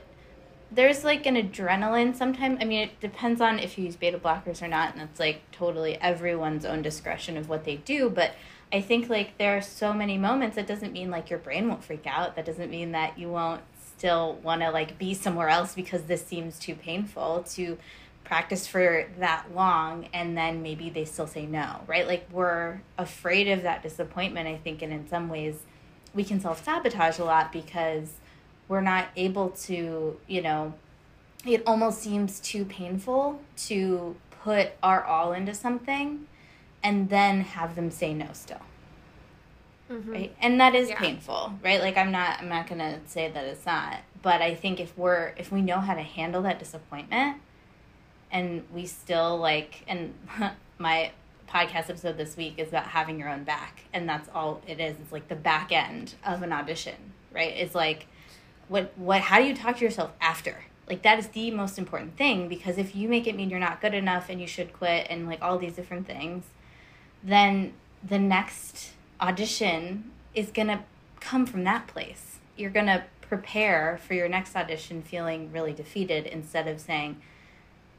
there's like an adrenaline sometimes. I mean, it depends on if you use beta blockers or not, and it's like totally everyone's own discretion of what they do. But I think like there are so many moments. That doesn't mean like your brain won't freak out. That doesn't mean that you won't still want to like be somewhere else because this seems too painful to practice for that long and then maybe they still say no right like we're afraid of that disappointment i think and in some ways we can self-sabotage a lot because we're not able to you know it almost seems too painful to put our all into something and then have them say no still. Mhm. right? And that is Yeah. painful right? Like i'm not i'm not gonna say that it's not but i think if we're if we know how to handle that disappointment and we still like and my podcast episode this week is about having your own back and that's all it is. It's like the back end of an audition right? It's like what what how do you talk to yourself after like that is the most important thing because if you make it mean you're not good enough and you should quit and like all these different things then the next audition is going to come from that place. You're going to prepare for your next audition feeling really defeated instead of saying,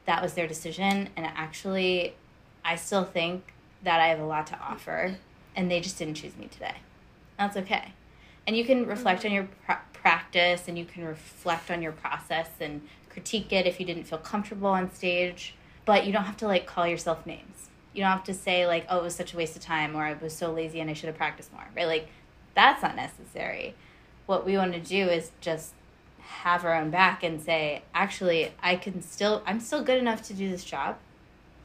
that was their decision. And actually, I still think that I have a lot to offer, and they just didn't choose me today. That's okay. And you can reflect mm-hmm. on your pra- practice and you can reflect on your process and critique it if you didn't feel comfortable on stage, but you don't have to like call yourself names. You don't have to say like oh it was such a waste of time or i was so lazy and i should have practiced more right? Like that's not necessary. What we want to do is just have our own back and say actually i can still i'm still good enough to do this job.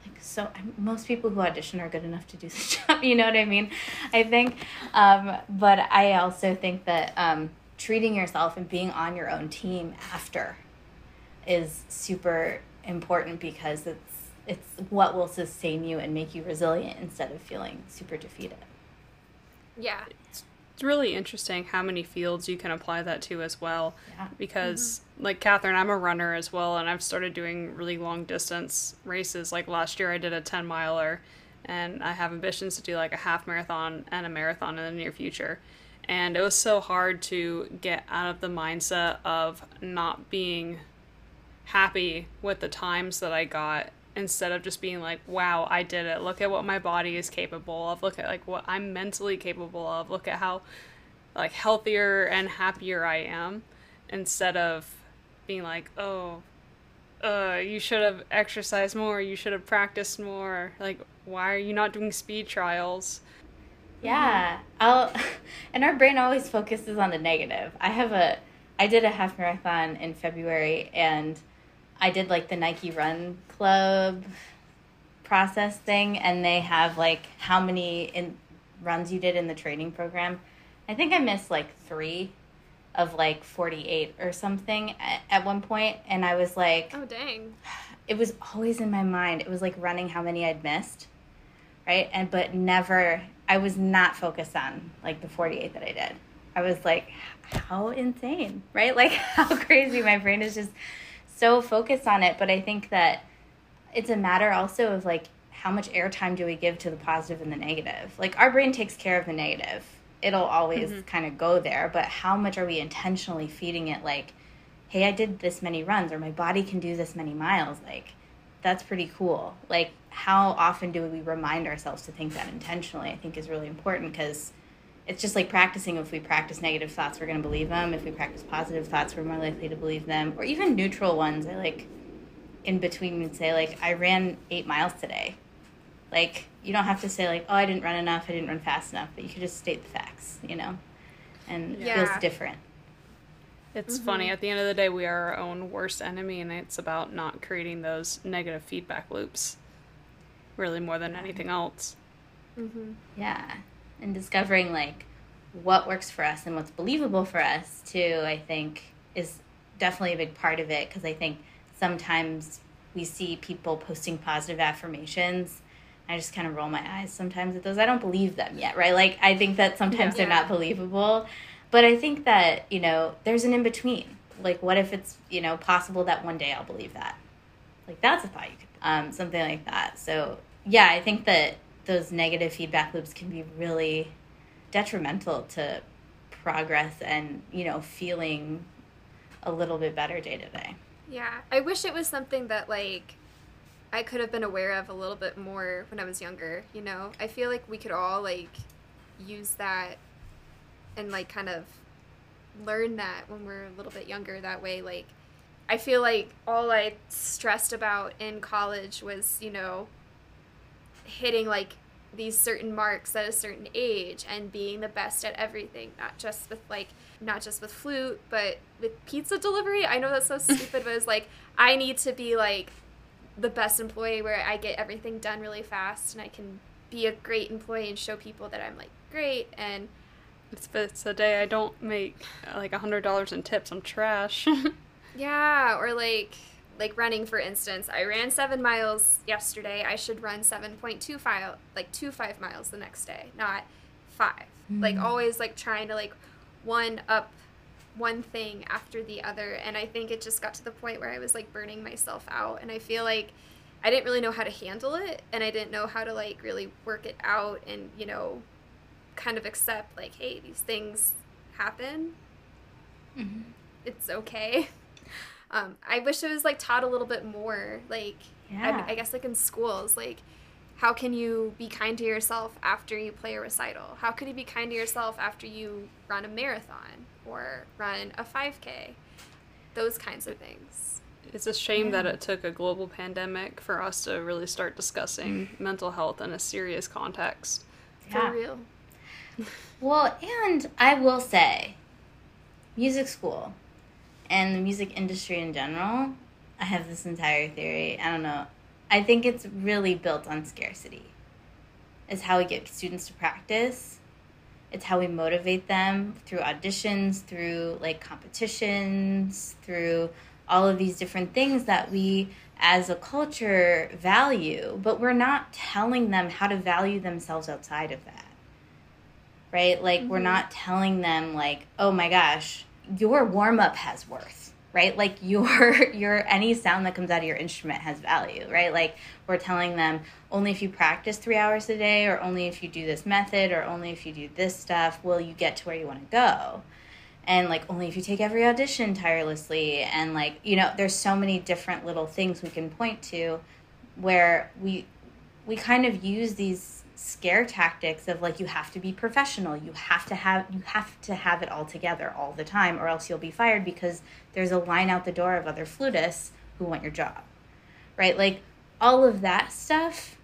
Like so most people who audition are good enough to do this job you know what i mean? I think um, but i also think that um, treating yourself and being on your own team after is super important because it's it's what will sustain you and make you resilient instead of feeling super defeated. Yeah. It's really interesting how many fields you can apply that to as well. Yeah. Because, mm-hmm. like Catherine, I'm a runner as well, and I've started doing really long distance races. Like last year, I did a 10 miler, and I have ambitions to do like a half marathon and a marathon in the near future. And it was so hard to get out of the mindset of not being happy with the times that I got instead of just being like, wow, I did it. Look at what my body is capable of. Look at like what I'm mentally capable of. Look at how like healthier and happier I am instead of being like, oh, uh, you should have exercised more. You should have practiced more. Like, why are you not doing speed trials? Yeah. I'll and our brain always focuses on the negative. I have a I did a half marathon in February and I did like the Nike Run Club process thing and they have like how many in runs you did in the training program. I think I missed like 3 of like 48 or something at, at one point and I was like Oh dang. it was always in my mind. It was like running how many I'd missed. Right? And but never I was not focused on like the 48 that I did. I was like how insane, right? Like how crazy my brain is just so focused on it, but I think that it's a matter also of like how much airtime do we give to the positive and the negative? Like our brain takes care of the negative. It'll always Mm-hmm. kind of go there, but how much are we intentionally feeding it like hey, I did this many runs or my body can do this many miles? Like that's pretty cool. Like how often do we remind ourselves to think that intentionally? I think is really important because it's just like practicing if we practice negative thoughts we're going to believe them. If we practice positive thoughts we're more likely to believe them. Or even neutral ones i like in between would say like i ran eight miles today. Like you don't have to say like oh i didn't run enough i didn't run fast enough but you could just state the facts you know? And it feels different. It's mm-hmm. funny. At the end of the day, we are our own worst enemy, and it's about not creating those negative feedback loops, really more than anything else. Mm-hmm. yeah. And discovering like what works for us and what's believable for us too i think is definitely a big part of it. Because i think sometimes we see people posting positive affirmations i just kind of roll my eyes sometimes at those. I don't believe them yet right? Like i think that sometimes they're not believable. But i think that you know there's an in between like what if it's you know possible that one day i'll believe that? Like that's a thought you could um, something like that. So yeah i think that those negative feedback loops can be really detrimental to progress and you know feeling a little bit better day to day Yeah, I wish it was something that like I could have been aware of a little bit more when I was younger. You know, I feel like we could all like use that and like kind of learn that when we're a little bit younger. That way, like I feel like all I stressed about in college was you know hitting like these certain marks at a certain age and being the best at everything not just with like not just with flute but with pizza delivery i know that's so stupid but it's like i need to be like the best employee where i get everything done really fast and i can be a great employee and show people that i'm like great and It's, if it's a day I don't make like a hundred dollars in tips. I'm trash. Yeah, or like like running for instance. I ran seven miles yesterday. I should run seven point two five like two five miles the next day, not five. Hmm. Like always like trying to like one up one thing after the other. And I think it just got to the point where I was like burning myself out and I feel like I didn't really know how to handle it and I didn't know how to like really work it out and, you know, kind of accept like, hey, these things happen mm-hmm. it's okay. Um, I wish it was like taught a little bit more. Like, I, Yeah. I guess like in schools, like how can you be kind to yourself after you play a recital? How can you be kind to yourself after you run a marathon or run a 5K? Those kinds of things. It's a shame that it took a global pandemic for us to really start discussing mental health in a serious context. For real. Well, and I will say, music school and the music industry in general, I have this entire theory. I don't know. I think it's really built on scarcity. It's how we get students to practice. It's how we motivate them through auditions, through like competitions, through all of these different things that we as a culture value, but we're not telling them how to value themselves outside of that right? Like we're mm-hmm. not telling them like, "Oh my gosh, your warm up has worth." Right? Like your your any sound that comes out of your instrument has value, right? Like we're telling them only if you practice 3 hours a day or only if you do this method or only if you do this stuff will you get to where you want to go. And like only if you take every audition tirelessly and like, you know, there's so many different little things we can point to where we we kind of use these scare tactics of like you have to be professional you have to have you have to have it all together all the time or else you'll be fired because there's a line out the door of other flutists who want your job right like all of that stuff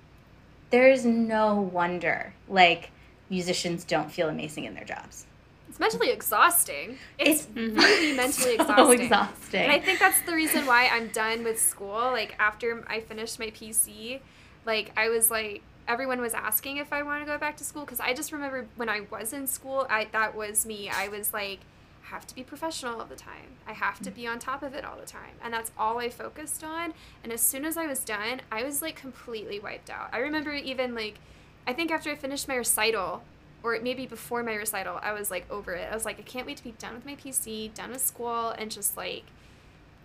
there's no wonder like musicians don't feel amazing in their jobs It's mentally exhausting. It's, It's really mentally so exhausting. exhausting. And I think that's the reason why I'm done with school. Like after I finished my PC, like I was like everyone was asking if I want to go back to school because I just remember when I was in school, I that was me. I was like have to be professional all the time. I have to be on top of it all the time. And that's all I focused on. And as soon as I was done, I was like completely wiped out. I remember even like, I think after I finished my recital, or maybe before my recital, I was like over it. I was like, I can't wait to be done with my PC, done with school, and just like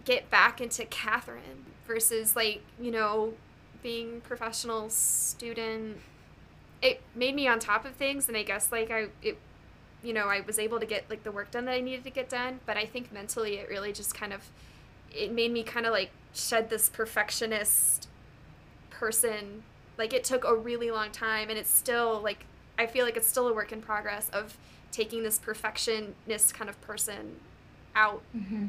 get back into Catherine versus like, you know, being professional student. It made me on top of things, and I guess like I, it you know, I was able to get like the work done that I needed to get done, but I think mentally it really just kind of it made me kind of like shed this perfectionist person. Like it took a really long time and it's still like I feel like it's still a work in progress of taking this perfectionist kind of person out mm-hmm.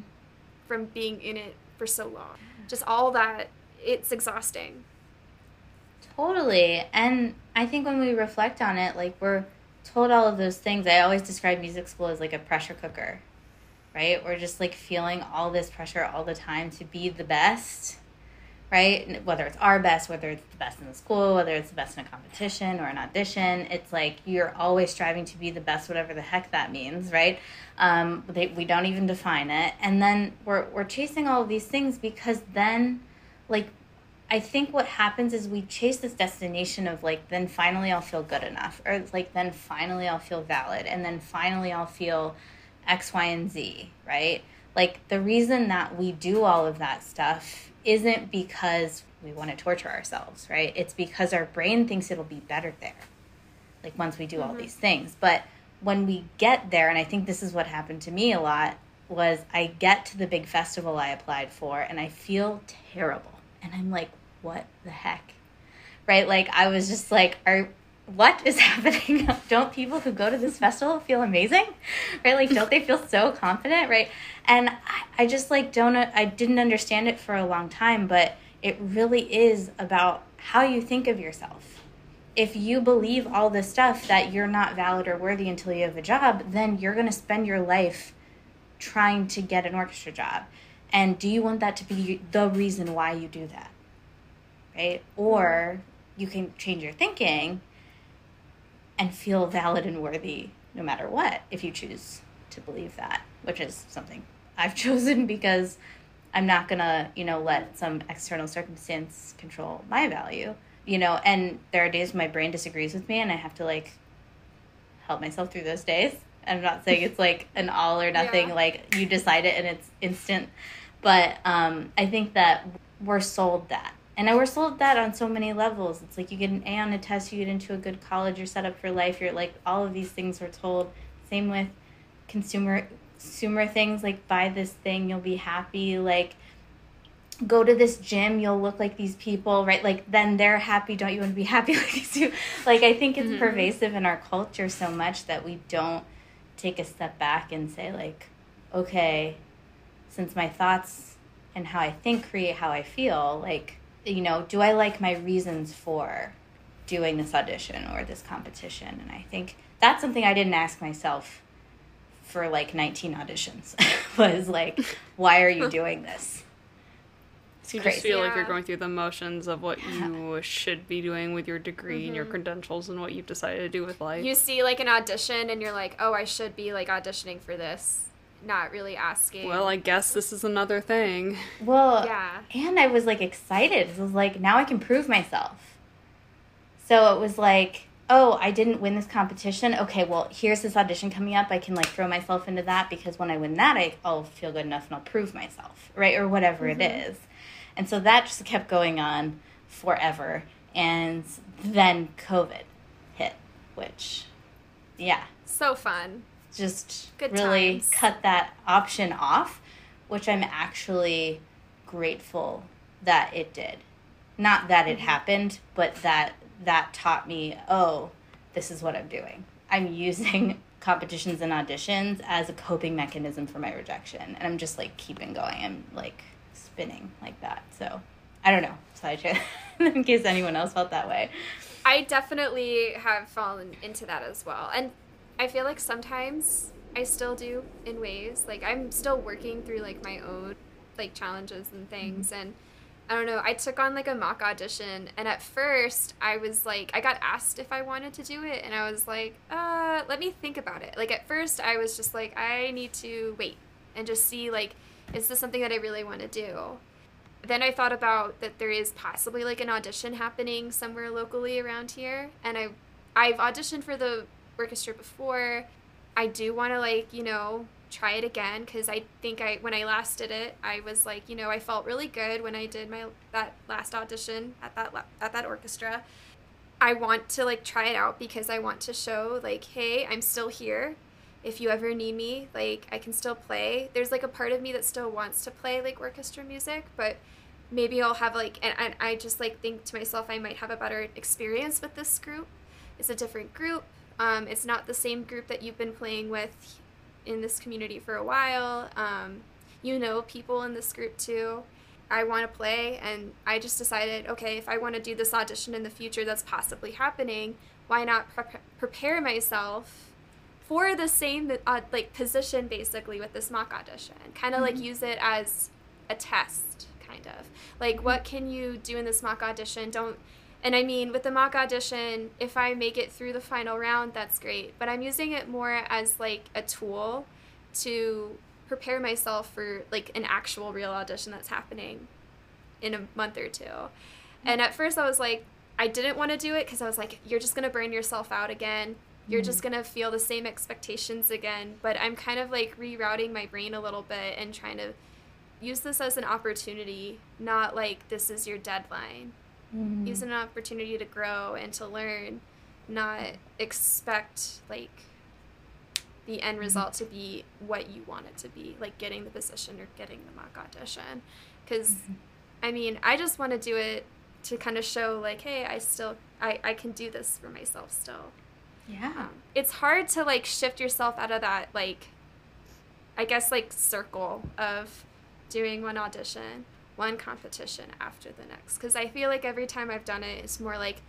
from being in it for so long. Just all that it's exhausting. Totally. And I think when we reflect on it, like we're told all of those things, I always describe music school as like a pressure cooker, right? We're just like feeling all this pressure all the time to be the best, right? Whether it's our best, whether it's the best in the school, whether it's the best in a competition or an audition, it's like you're always striving to be the best, whatever the heck that means, right? Um, they, we don't even define it, and then we're we're chasing all of these things because then, like I think what happens is we chase this destination of like, then finally I'll feel good enough, or like, then finally I'll feel valid, and then finally I'll feel X, Y, and Z, right? Like, the reason that we do all of that stuff isn't because we want to torture ourselves, right? It's because our brain thinks it'll be better there, like, once we do mm-hmm. all these things. But when we get there, and I think this is what happened to me a lot, was I get to the big festival I applied for and I feel terrible. And I'm like, what the heck? Right? Like, I was just like, are, what is happening? don't people who go to this festival feel amazing? Right? Like, don't they feel so confident? Right? And I, I just like don't, I didn't understand it for a long time, but it really is about how you think of yourself. If you believe all this stuff that you're not valid or worthy until you have a job, then you're going to spend your life trying to get an orchestra job. And do you want that to be the reason why you do that? Right? Or you can change your thinking and feel valid and worthy no matter what if you choose to believe that, which is something I've chosen because I'm not going to, you know, let some external circumstance control my value, you know, and there are days my brain disagrees with me and I have to like help myself through those days. I'm not saying it's like an all or nothing, yeah. like you decide it and it's instant. But um, I think that we're sold that and I were sold that on so many levels. It's like you get an A on a test, you get into a good college, you're set up for life. You're like all of these things were told. Same with consumer consumer things like buy this thing, you'll be happy. Like go to this gym, you'll look like these people, right? Like then they're happy. Don't you want to be happy like these two? Like I think it's mm-hmm. pervasive in our culture so much that we don't take a step back and say like, okay, since my thoughts and how I think create how I feel, like you know, do I like my reasons for doing this audition or this competition? And I think that's something I didn't ask myself for like 19 auditions was like, why are you doing this? It's you crazy. just feel yeah. like you're going through the motions of what yeah. you should be doing with your degree mm-hmm. and your mm-hmm. credentials and what you've decided to do with life. You see like an audition and you're like, oh, I should be like auditioning for this not really asking. Well, I guess this is another thing. Well, yeah. And I was like excited. It was like now I can prove myself. So it was like, oh, I didn't win this competition. Okay, well, here's this audition coming up. I can like throw myself into that because when I win that, I, will feel good enough and I'll prove myself, right? Or whatever mm-hmm. it is. And so that just kept going on forever. And then COVID hit, which, yeah. So fun just Good really times. cut that option off, which I'm actually grateful that it did. Not that it mm-hmm. happened, but that that taught me, oh, this is what I'm doing. I'm using competitions and auditions as a coping mechanism for my rejection. And I'm just like keeping going. I'm like spinning like that. So I don't know. Slideshow. in case anyone else felt that way. I definitely have fallen into that as well. And I feel like sometimes I still do in ways like I'm still working through like my own like challenges and things mm-hmm. and I don't know, I took on like a mock audition and at first I was like I got asked if I wanted to do it and I was like, uh, let me think about it. Like at first I was just like I need to wait and just see like is this something that I really want to do? Then I thought about that there is possibly like an audition happening somewhere locally around here and I I've auditioned for the orchestra before. I do want to like, you know, try it again because I think I when I last did it, I was like, you know, I felt really good when I did my that last audition at that at that orchestra. I want to like try it out because I want to show like, hey, I'm still here. If you ever need me, like I can still play. There's like a part of me that still wants to play like orchestra music, but maybe I'll have like and, and I just like think to myself I might have a better experience with this group. It's a different group. Um, it's not the same group that you've been playing with in this community for a while. Um, you know people in this group too. I want to play, and I just decided, okay, if I want to do this audition in the future that's possibly happening, why not pre- prepare myself for the same uh, like position basically with this mock audition? Kind of mm-hmm. like use it as a test, kind of like what can you do in this mock audition? Don't and I mean, with the mock audition, if I make it through the final round, that's great. But I'm using it more as like a tool to prepare myself for like an actual real audition that's happening in a month or two. And at first, I was like, I didn't want to do it because I was like, you're just going to burn yourself out again. You're just mm-hmm. going to feel the same expectations again. But I'm kind of like rerouting my brain a little bit and trying to use this as an opportunity, not like this is your deadline mm-hmm. use an opportunity to grow and to learn not expect like the end mm-hmm. result to be what you want it to be like getting the position or getting the mock audition because mm-hmm. i mean i just want to do it to kind of show like hey i still i, I can do this for myself still yeah um, it's hard to like shift yourself out of that like i guess like circle of doing one audition one competition after the next because I feel like every time I've done it, it's more like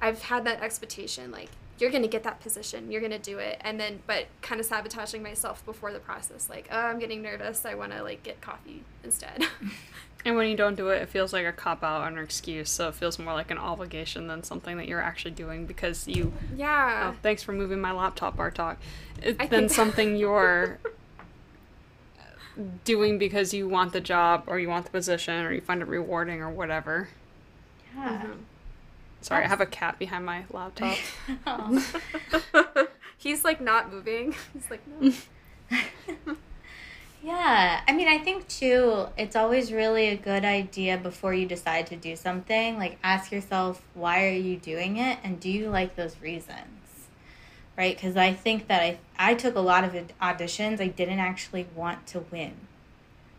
I've had that expectation like you're gonna get that position, you're gonna do it, and then but kind of sabotaging myself before the process, like oh I'm getting nervous, I want to like get coffee instead. and when you don't do it, it feels like a cop out or an excuse, so it feels more like an obligation than something that you're actually doing because you. Yeah. Oh, thanks for moving my laptop, Bartok. It's then something you're doing because you want the job or you want the position or you find it rewarding or whatever. Yeah. Mm-hmm. Sorry, That's... I have a cat behind my laptop. He's like not moving. He's like, no. yeah. I mean, I think too, it's always really a good idea before you decide to do something. Like, ask yourself, why are you doing it? And do you like those reasons? Right? Because I think that I I took a lot of auditions. I didn't actually want to win,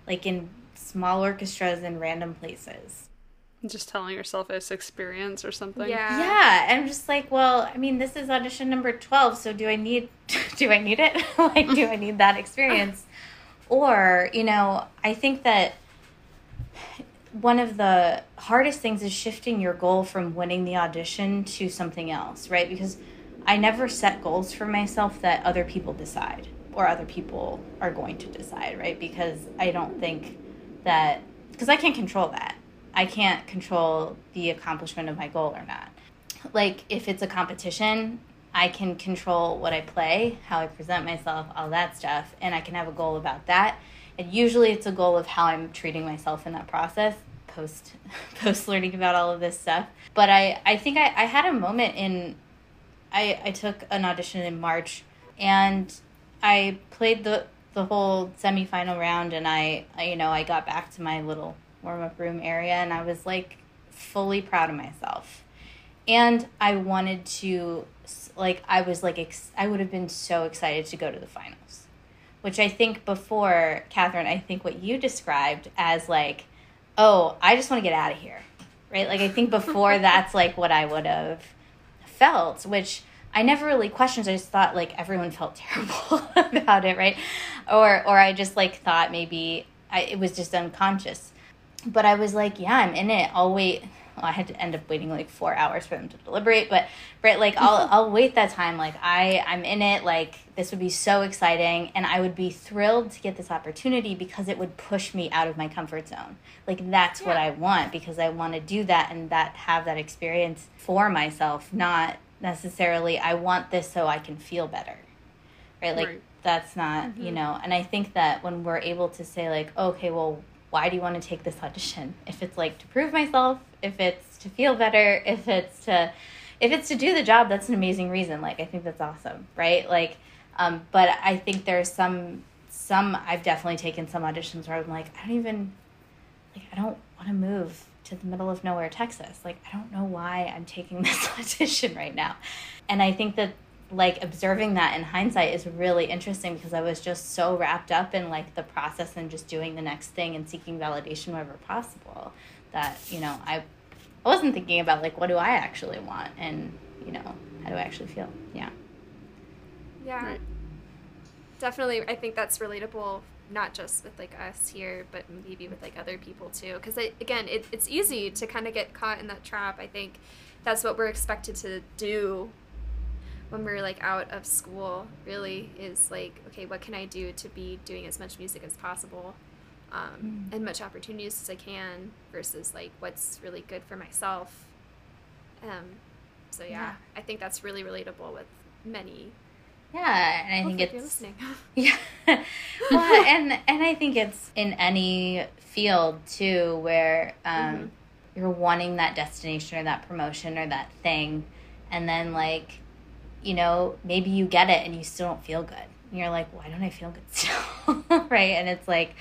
like in small orchestras in random places. Just telling yourself it's experience or something. Yeah. Yeah, I'm just like, well, I mean, this is audition number twelve, so do I need do I need it? like, do I need that experience? or you know, I think that one of the hardest things is shifting your goal from winning the audition to something else, right? Because I never set goals for myself that other people decide or other people are going to decide, right? Because I don't think that, because I can't control that. I can't control the accomplishment of my goal or not. Like, if it's a competition, I can control what I play, how I present myself, all that stuff, and I can have a goal about that. And usually it's a goal of how I'm treating myself in that process post post learning about all of this stuff. But I, I think I, I had a moment in I, I took an audition in March and I played the the whole semifinal round and I, I you know I got back to my little warm up room area and I was like fully proud of myself. And I wanted to like I was like ex- I would have been so excited to go to the finals which I think before Catherine I think what you described as like oh I just want to get out of here right? Like I think before that's like what I would have felt, which I never really questioned. I just thought like everyone felt terrible about it, right? Or or I just like thought maybe I, it was just unconscious. But I was like, yeah, I'm in it. I'll wait. well, I had to end up waiting like four hours for them to deliberate. But right, like I'll I'll wait that time. Like I I'm in it. Like this would be so exciting, and I would be thrilled to get this opportunity because it would push me out of my comfort zone. Like that's what I want because I want to do that and that have that experience for myself, not necessarily I want this so I can feel better. Right? Like Right. that's not, you mm-hmm. know, and I think that when we're able to say like, okay, well, why do you want to take this audition? If it's like to prove myself, if it's to feel better, if it's to if it's to do the job, that's an amazing reason. Like I think that's awesome, right? Like um but I think there's some some I've definitely taken some auditions where I'm like, I don't even like I don't want to move to the middle of nowhere, Texas. Like I don't know why I'm taking this audition right now. And I think that like observing that in hindsight is really interesting because I was just so wrapped up in like the process and just doing the next thing and seeking validation wherever possible that, you know, I I wasn't thinking about like what do I actually want and, you know, how do I actually feel? Yeah. Yeah. Right. Definitely, I think that's relatable, not just with like us here, but maybe with like other people too. Because again, it, it's easy to kind of get caught in that trap. I think that's what we're expected to do when we're like out of school. Really, is like, okay, what can I do to be doing as much music as possible, um, and much opportunities as I can, versus like what's really good for myself. Um, so yeah, Yeah. I think that's really relatable with many Yeah, and I think it's listening. Yeah. well, and and I think it's in any field too where um, Mhm. you're wanting that destination or that promotion or that thing, and then like, you know, maybe you get it and you still don't feel good. And you're like, why don't I feel good still? right? And it's like,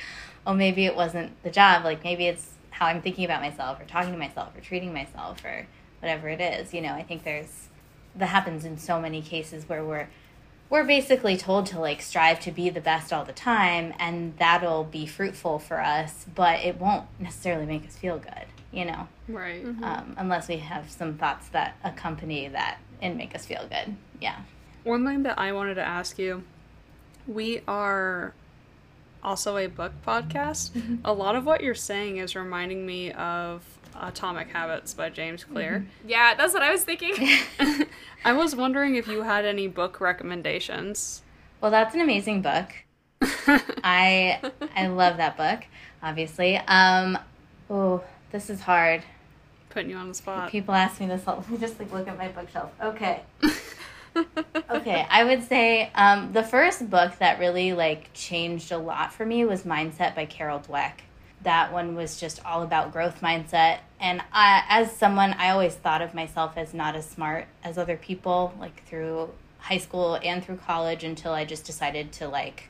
oh, maybe it wasn't the job. Like maybe it's how I'm thinking about myself or talking to myself or treating myself or whatever it is. You know, I think there's that happens in so many cases where we're we're basically told to like strive to be the best all the time and that'll be fruitful for us but it won't necessarily make us feel good you know Right. um, unless we have some thoughts that accompany that and make us feel good yeah One thing that I wanted to ask you we are also a book podcast. A lot of what you're saying is reminding me of Atomic Habits by James Clear. yeah, that's what I was thinking. I was wondering if you had any book recommendations. well that's an amazing book i i love that book obviously um oh this is hard Putting you on the spot. People ask me this all. Let me just like look at my bookshelf. Okay. okay, I would say um, the first book that really like changed a lot for me was Mindset by Carol Dweck. That one was just all about growth mindset, and I, as someone, I always thought of myself as not as smart as other people, like through high school and through college, until I just decided to like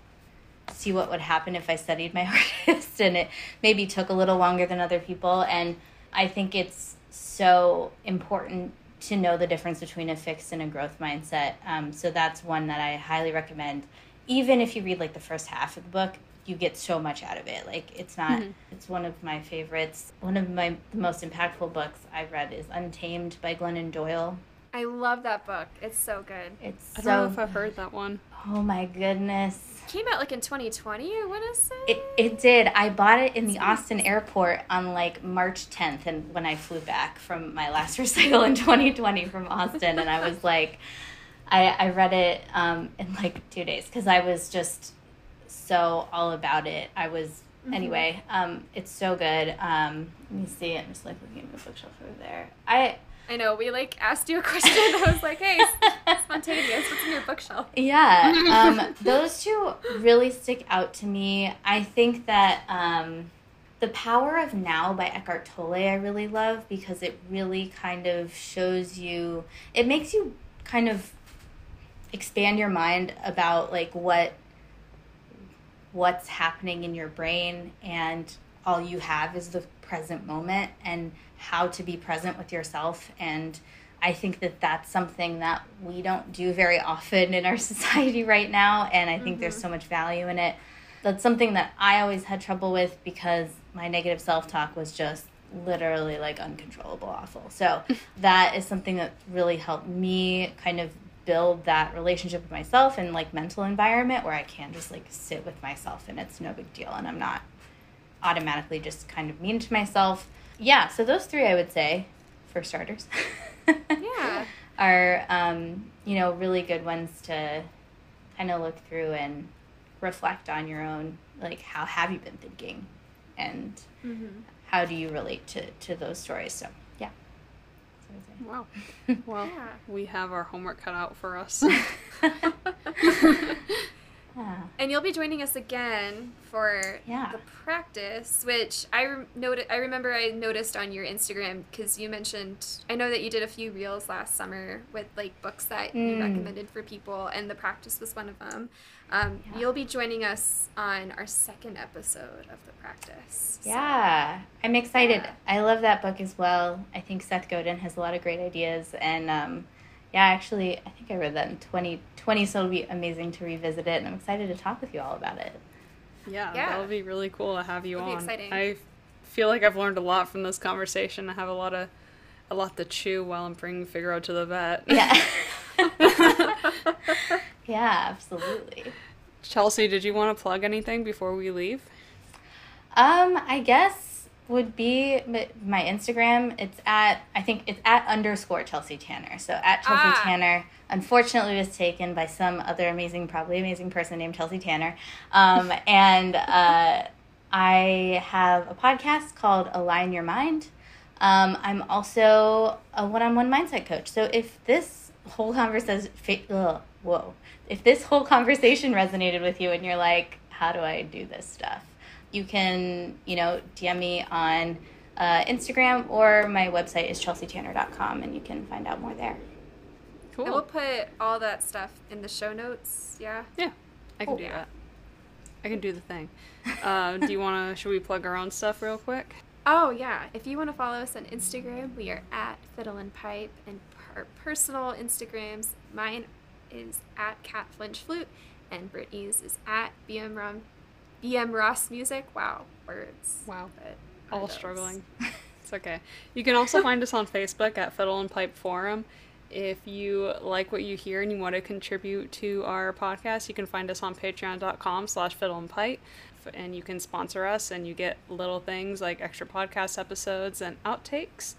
see what would happen if I studied my hardest, and it maybe took a little longer than other people, and I think it's so important to know the difference between a fixed and a growth mindset. Um, so that's one that I highly recommend. Even if you read like the first half of the book, you get so much out of it. Like it's not. It's one of my favorites. One of my the most impactful books I've read is Untamed by Glennon Doyle. I love that book. It's so good. It's I so. don't know if I've heard that one. oh my goodness. Came out like in 2020, I want to say. It, it did. I bought it in the Austin airport on like March 10th, and when I flew back from my last recital in 2020 from Austin, and I was like, I I read it um, in like two days because I was just so all about it. I was anyway. Um, it's so good. Um, let me see. I'm just like looking at the bookshelf over there. I I know, we like asked you a question. I was like, hey, spontaneous, what's in your bookshelf? Yeah, um, those two really stick out to me. I think that um, The Power of Now by Eckhart Tolle I really love because it really kind of shows you, it makes you kind of expand your mind about like what what's happening in your brain and all you have is the present moment and how to be present with yourself. And i think that that's something that we don't do very often in our society right now and i think there's mm-hmm. so much value in it. That's something that i always had trouble with because my negative self-talk was just literally like uncontrollable awful. So that is something that really helped me kind of build that relationship with myself and like mental environment where I can just like sit with myself and it's no big deal and I'm not automatically just kind of mean to myself. Yeah, so those three I would say, for starters, Yeah. are um, you know really good ones to kind of look through and reflect on your own. Like, how have you been thinking, and Mm-hmm. how do you relate to to those stories? So yeah. That's what Wow. Well, Yeah. we have our homework cut out for us. I would say. Yeah. And you'll be joining us again for Yeah. the practice, which I rem- noti- I remember I noticed on your Instagram because you mentioned. I know that you did a few reels last summer with like books that you Mm. recommended for people, and the practice was one of them. Um, Yeah. You'll be joining us on our second episode of the practice. So- Yeah, I'm excited. Yeah. I love that book as well. I think Seth Godin has a lot of great ideas, and um, yeah, actually, I think I read that in 2020, so it'll be amazing to revisit it, and I'm excited to talk with you all about it. yeah, Yeah. that'll be really cool to have you It'll be on. exciting. I feel like I've learned a lot from this conversation. I have a lot of a lot to chew while I'm bringing Figaro to the vet. Yeah. yeah, absolutely. Chelsea, did you want to plug anything before we leave? Um, I guess would be my Instagram. It's at I think it's at underscore Chelsea Tanner. So at Chelsea Ah. Tanner. Unfortunately, was taken by some other amazing, probably amazing person named Chelsea Tanner. Um, and uh, I have a podcast called Align Your Mind. Um, I'm also a one-on-one mindset coach. So if this whole conversation, ugh, whoa, if this whole conversation resonated with you and you're like, how do I do this stuff? You can, you know, DM me on uh, Instagram or my website is chelseatanner.com and you can find out more there. Cool. And we'll put all that stuff in the show notes. Yeah. yeah, I can Cool. do that. I can do the thing. Uh, do you want to? Should we plug our own stuff real quick? Oh yeah, if you want to follow us on Instagram, we are at Fiddle and Pipe, and our personal Instagrams, mine is at Cat Flinch Flute, and Brittany's is at BM Rom, BM Ross Music. Wow, words. Wow. But All those. struggling. It's okay. You can also find us on Facebook at Fiddle and Pipe Forum. If you like what you hear and you want to contribute to our podcast, you can find us on patreon.com slash fiddle and pipe. And you can sponsor us and you get little things like extra podcast episodes and outtakes.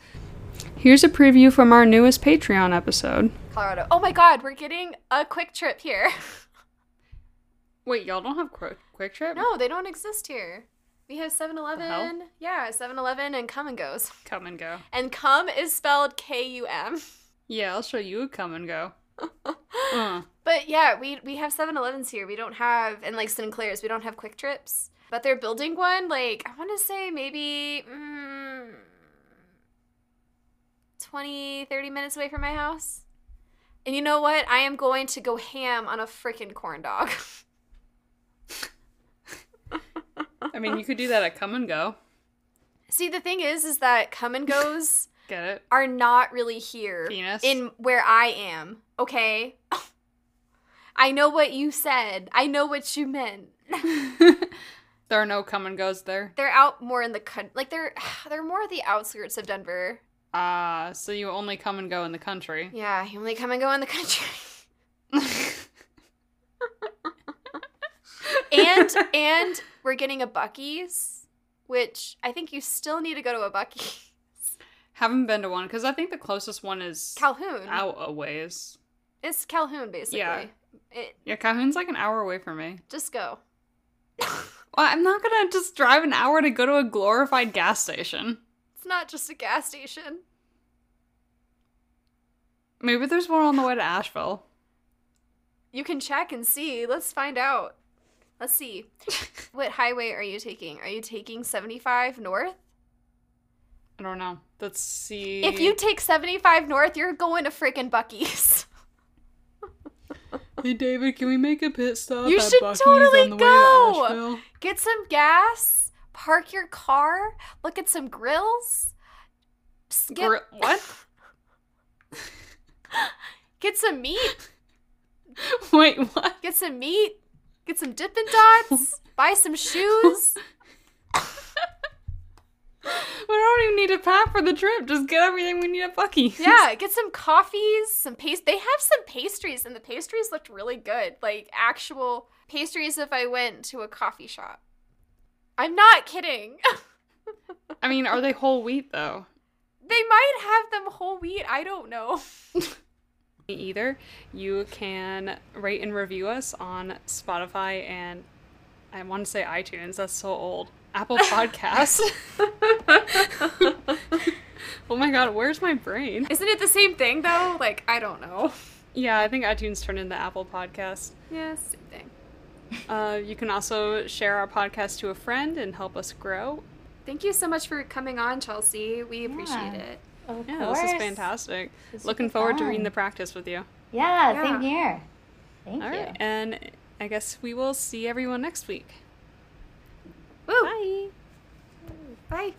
Here's a preview from our newest Patreon episode. Colorado. Oh my God, we're getting a QuikTrip here. Wait, y'all don't have Quick, QuikTrip? no, they don't exist here. We have 7 hell? Eleven. Yeah, 7 Eleven and Come and Goes. Come and go. And Come is spelled K U M. Yeah, I'll show you a come and go. Uh, But yeah, we we have 7-Elevens here. We don't have and like Sinclair's, we don't have QuikTrips. But they're building one like I want to say maybe mm, 20 30 minutes away from my house. And you know what? I am going to go ham on a freaking corn dog. I mean, you could do that at Come and Go. See, the thing is is that come and goes Get it? are not really here Penis? in where I am, okay? I know what you said. I know what you meant. there are no come and goes there. they're out more in the country. Like they're they're more the outskirts of Denver. Ah, so you only come and go in the country. Yeah, you only come and go in the country. and and we're getting a Buc-ee's, which I think you still need to go to a Buc-ee's. Haven't been to one because I think the closest one is Calhoun. out a ways. It's Calhoun basically. Yeah. It, Yeah, Calhoun's like an hour away from me. just go. Well, I'm not gonna just drive an hour to go to a glorified gas station. It's not just a gas station. Maybe there's one on the way to Asheville. You can check and see. Let's find out. Let's see. what highway are you taking? Are you taking 75 north? I don't know. Let's see. If you take 75 north, you're going to freaking Buc-ee's. hey David, can we make a pit stop? You at should Buc-ee's totally go! Get some gas, park your car, look at some grills. s- Get, Gr- what? get some meat. Wait, what? Get some meat. Get some Dippin' Dots. buy some shoes. We don't even need to pack for the trip. Just get everything we need at Buc-ee's. Yeah, get some coffees, some paste. They have some pastries, and the pastries looked really good. Like actual pastries if I went to a coffee shop. I'm not kidding. I mean, are they whole wheat though? they might have them whole wheat. I don't know. Me either. You can rate and review us on Spotify and I want to say iTunes. That's so old. Apple Podcasts. oh my god, where's my brain? Isn't it the same thing though? Like I don't know. Yeah, I think iTunes turned into Apple Podcasts. Yeah, same thing. Uh, you can also share our podcast to a friend and help us grow. Thank you so much for coming on, Chelsea. We appreciate Yeah. it. Of Yeah, course. this is fantastic. This Looking super forward to reading the practice with you. Yeah, Yeah. same here. Thank All you. right, and I guess we will see everyone next week. Woo! Bye. Bye.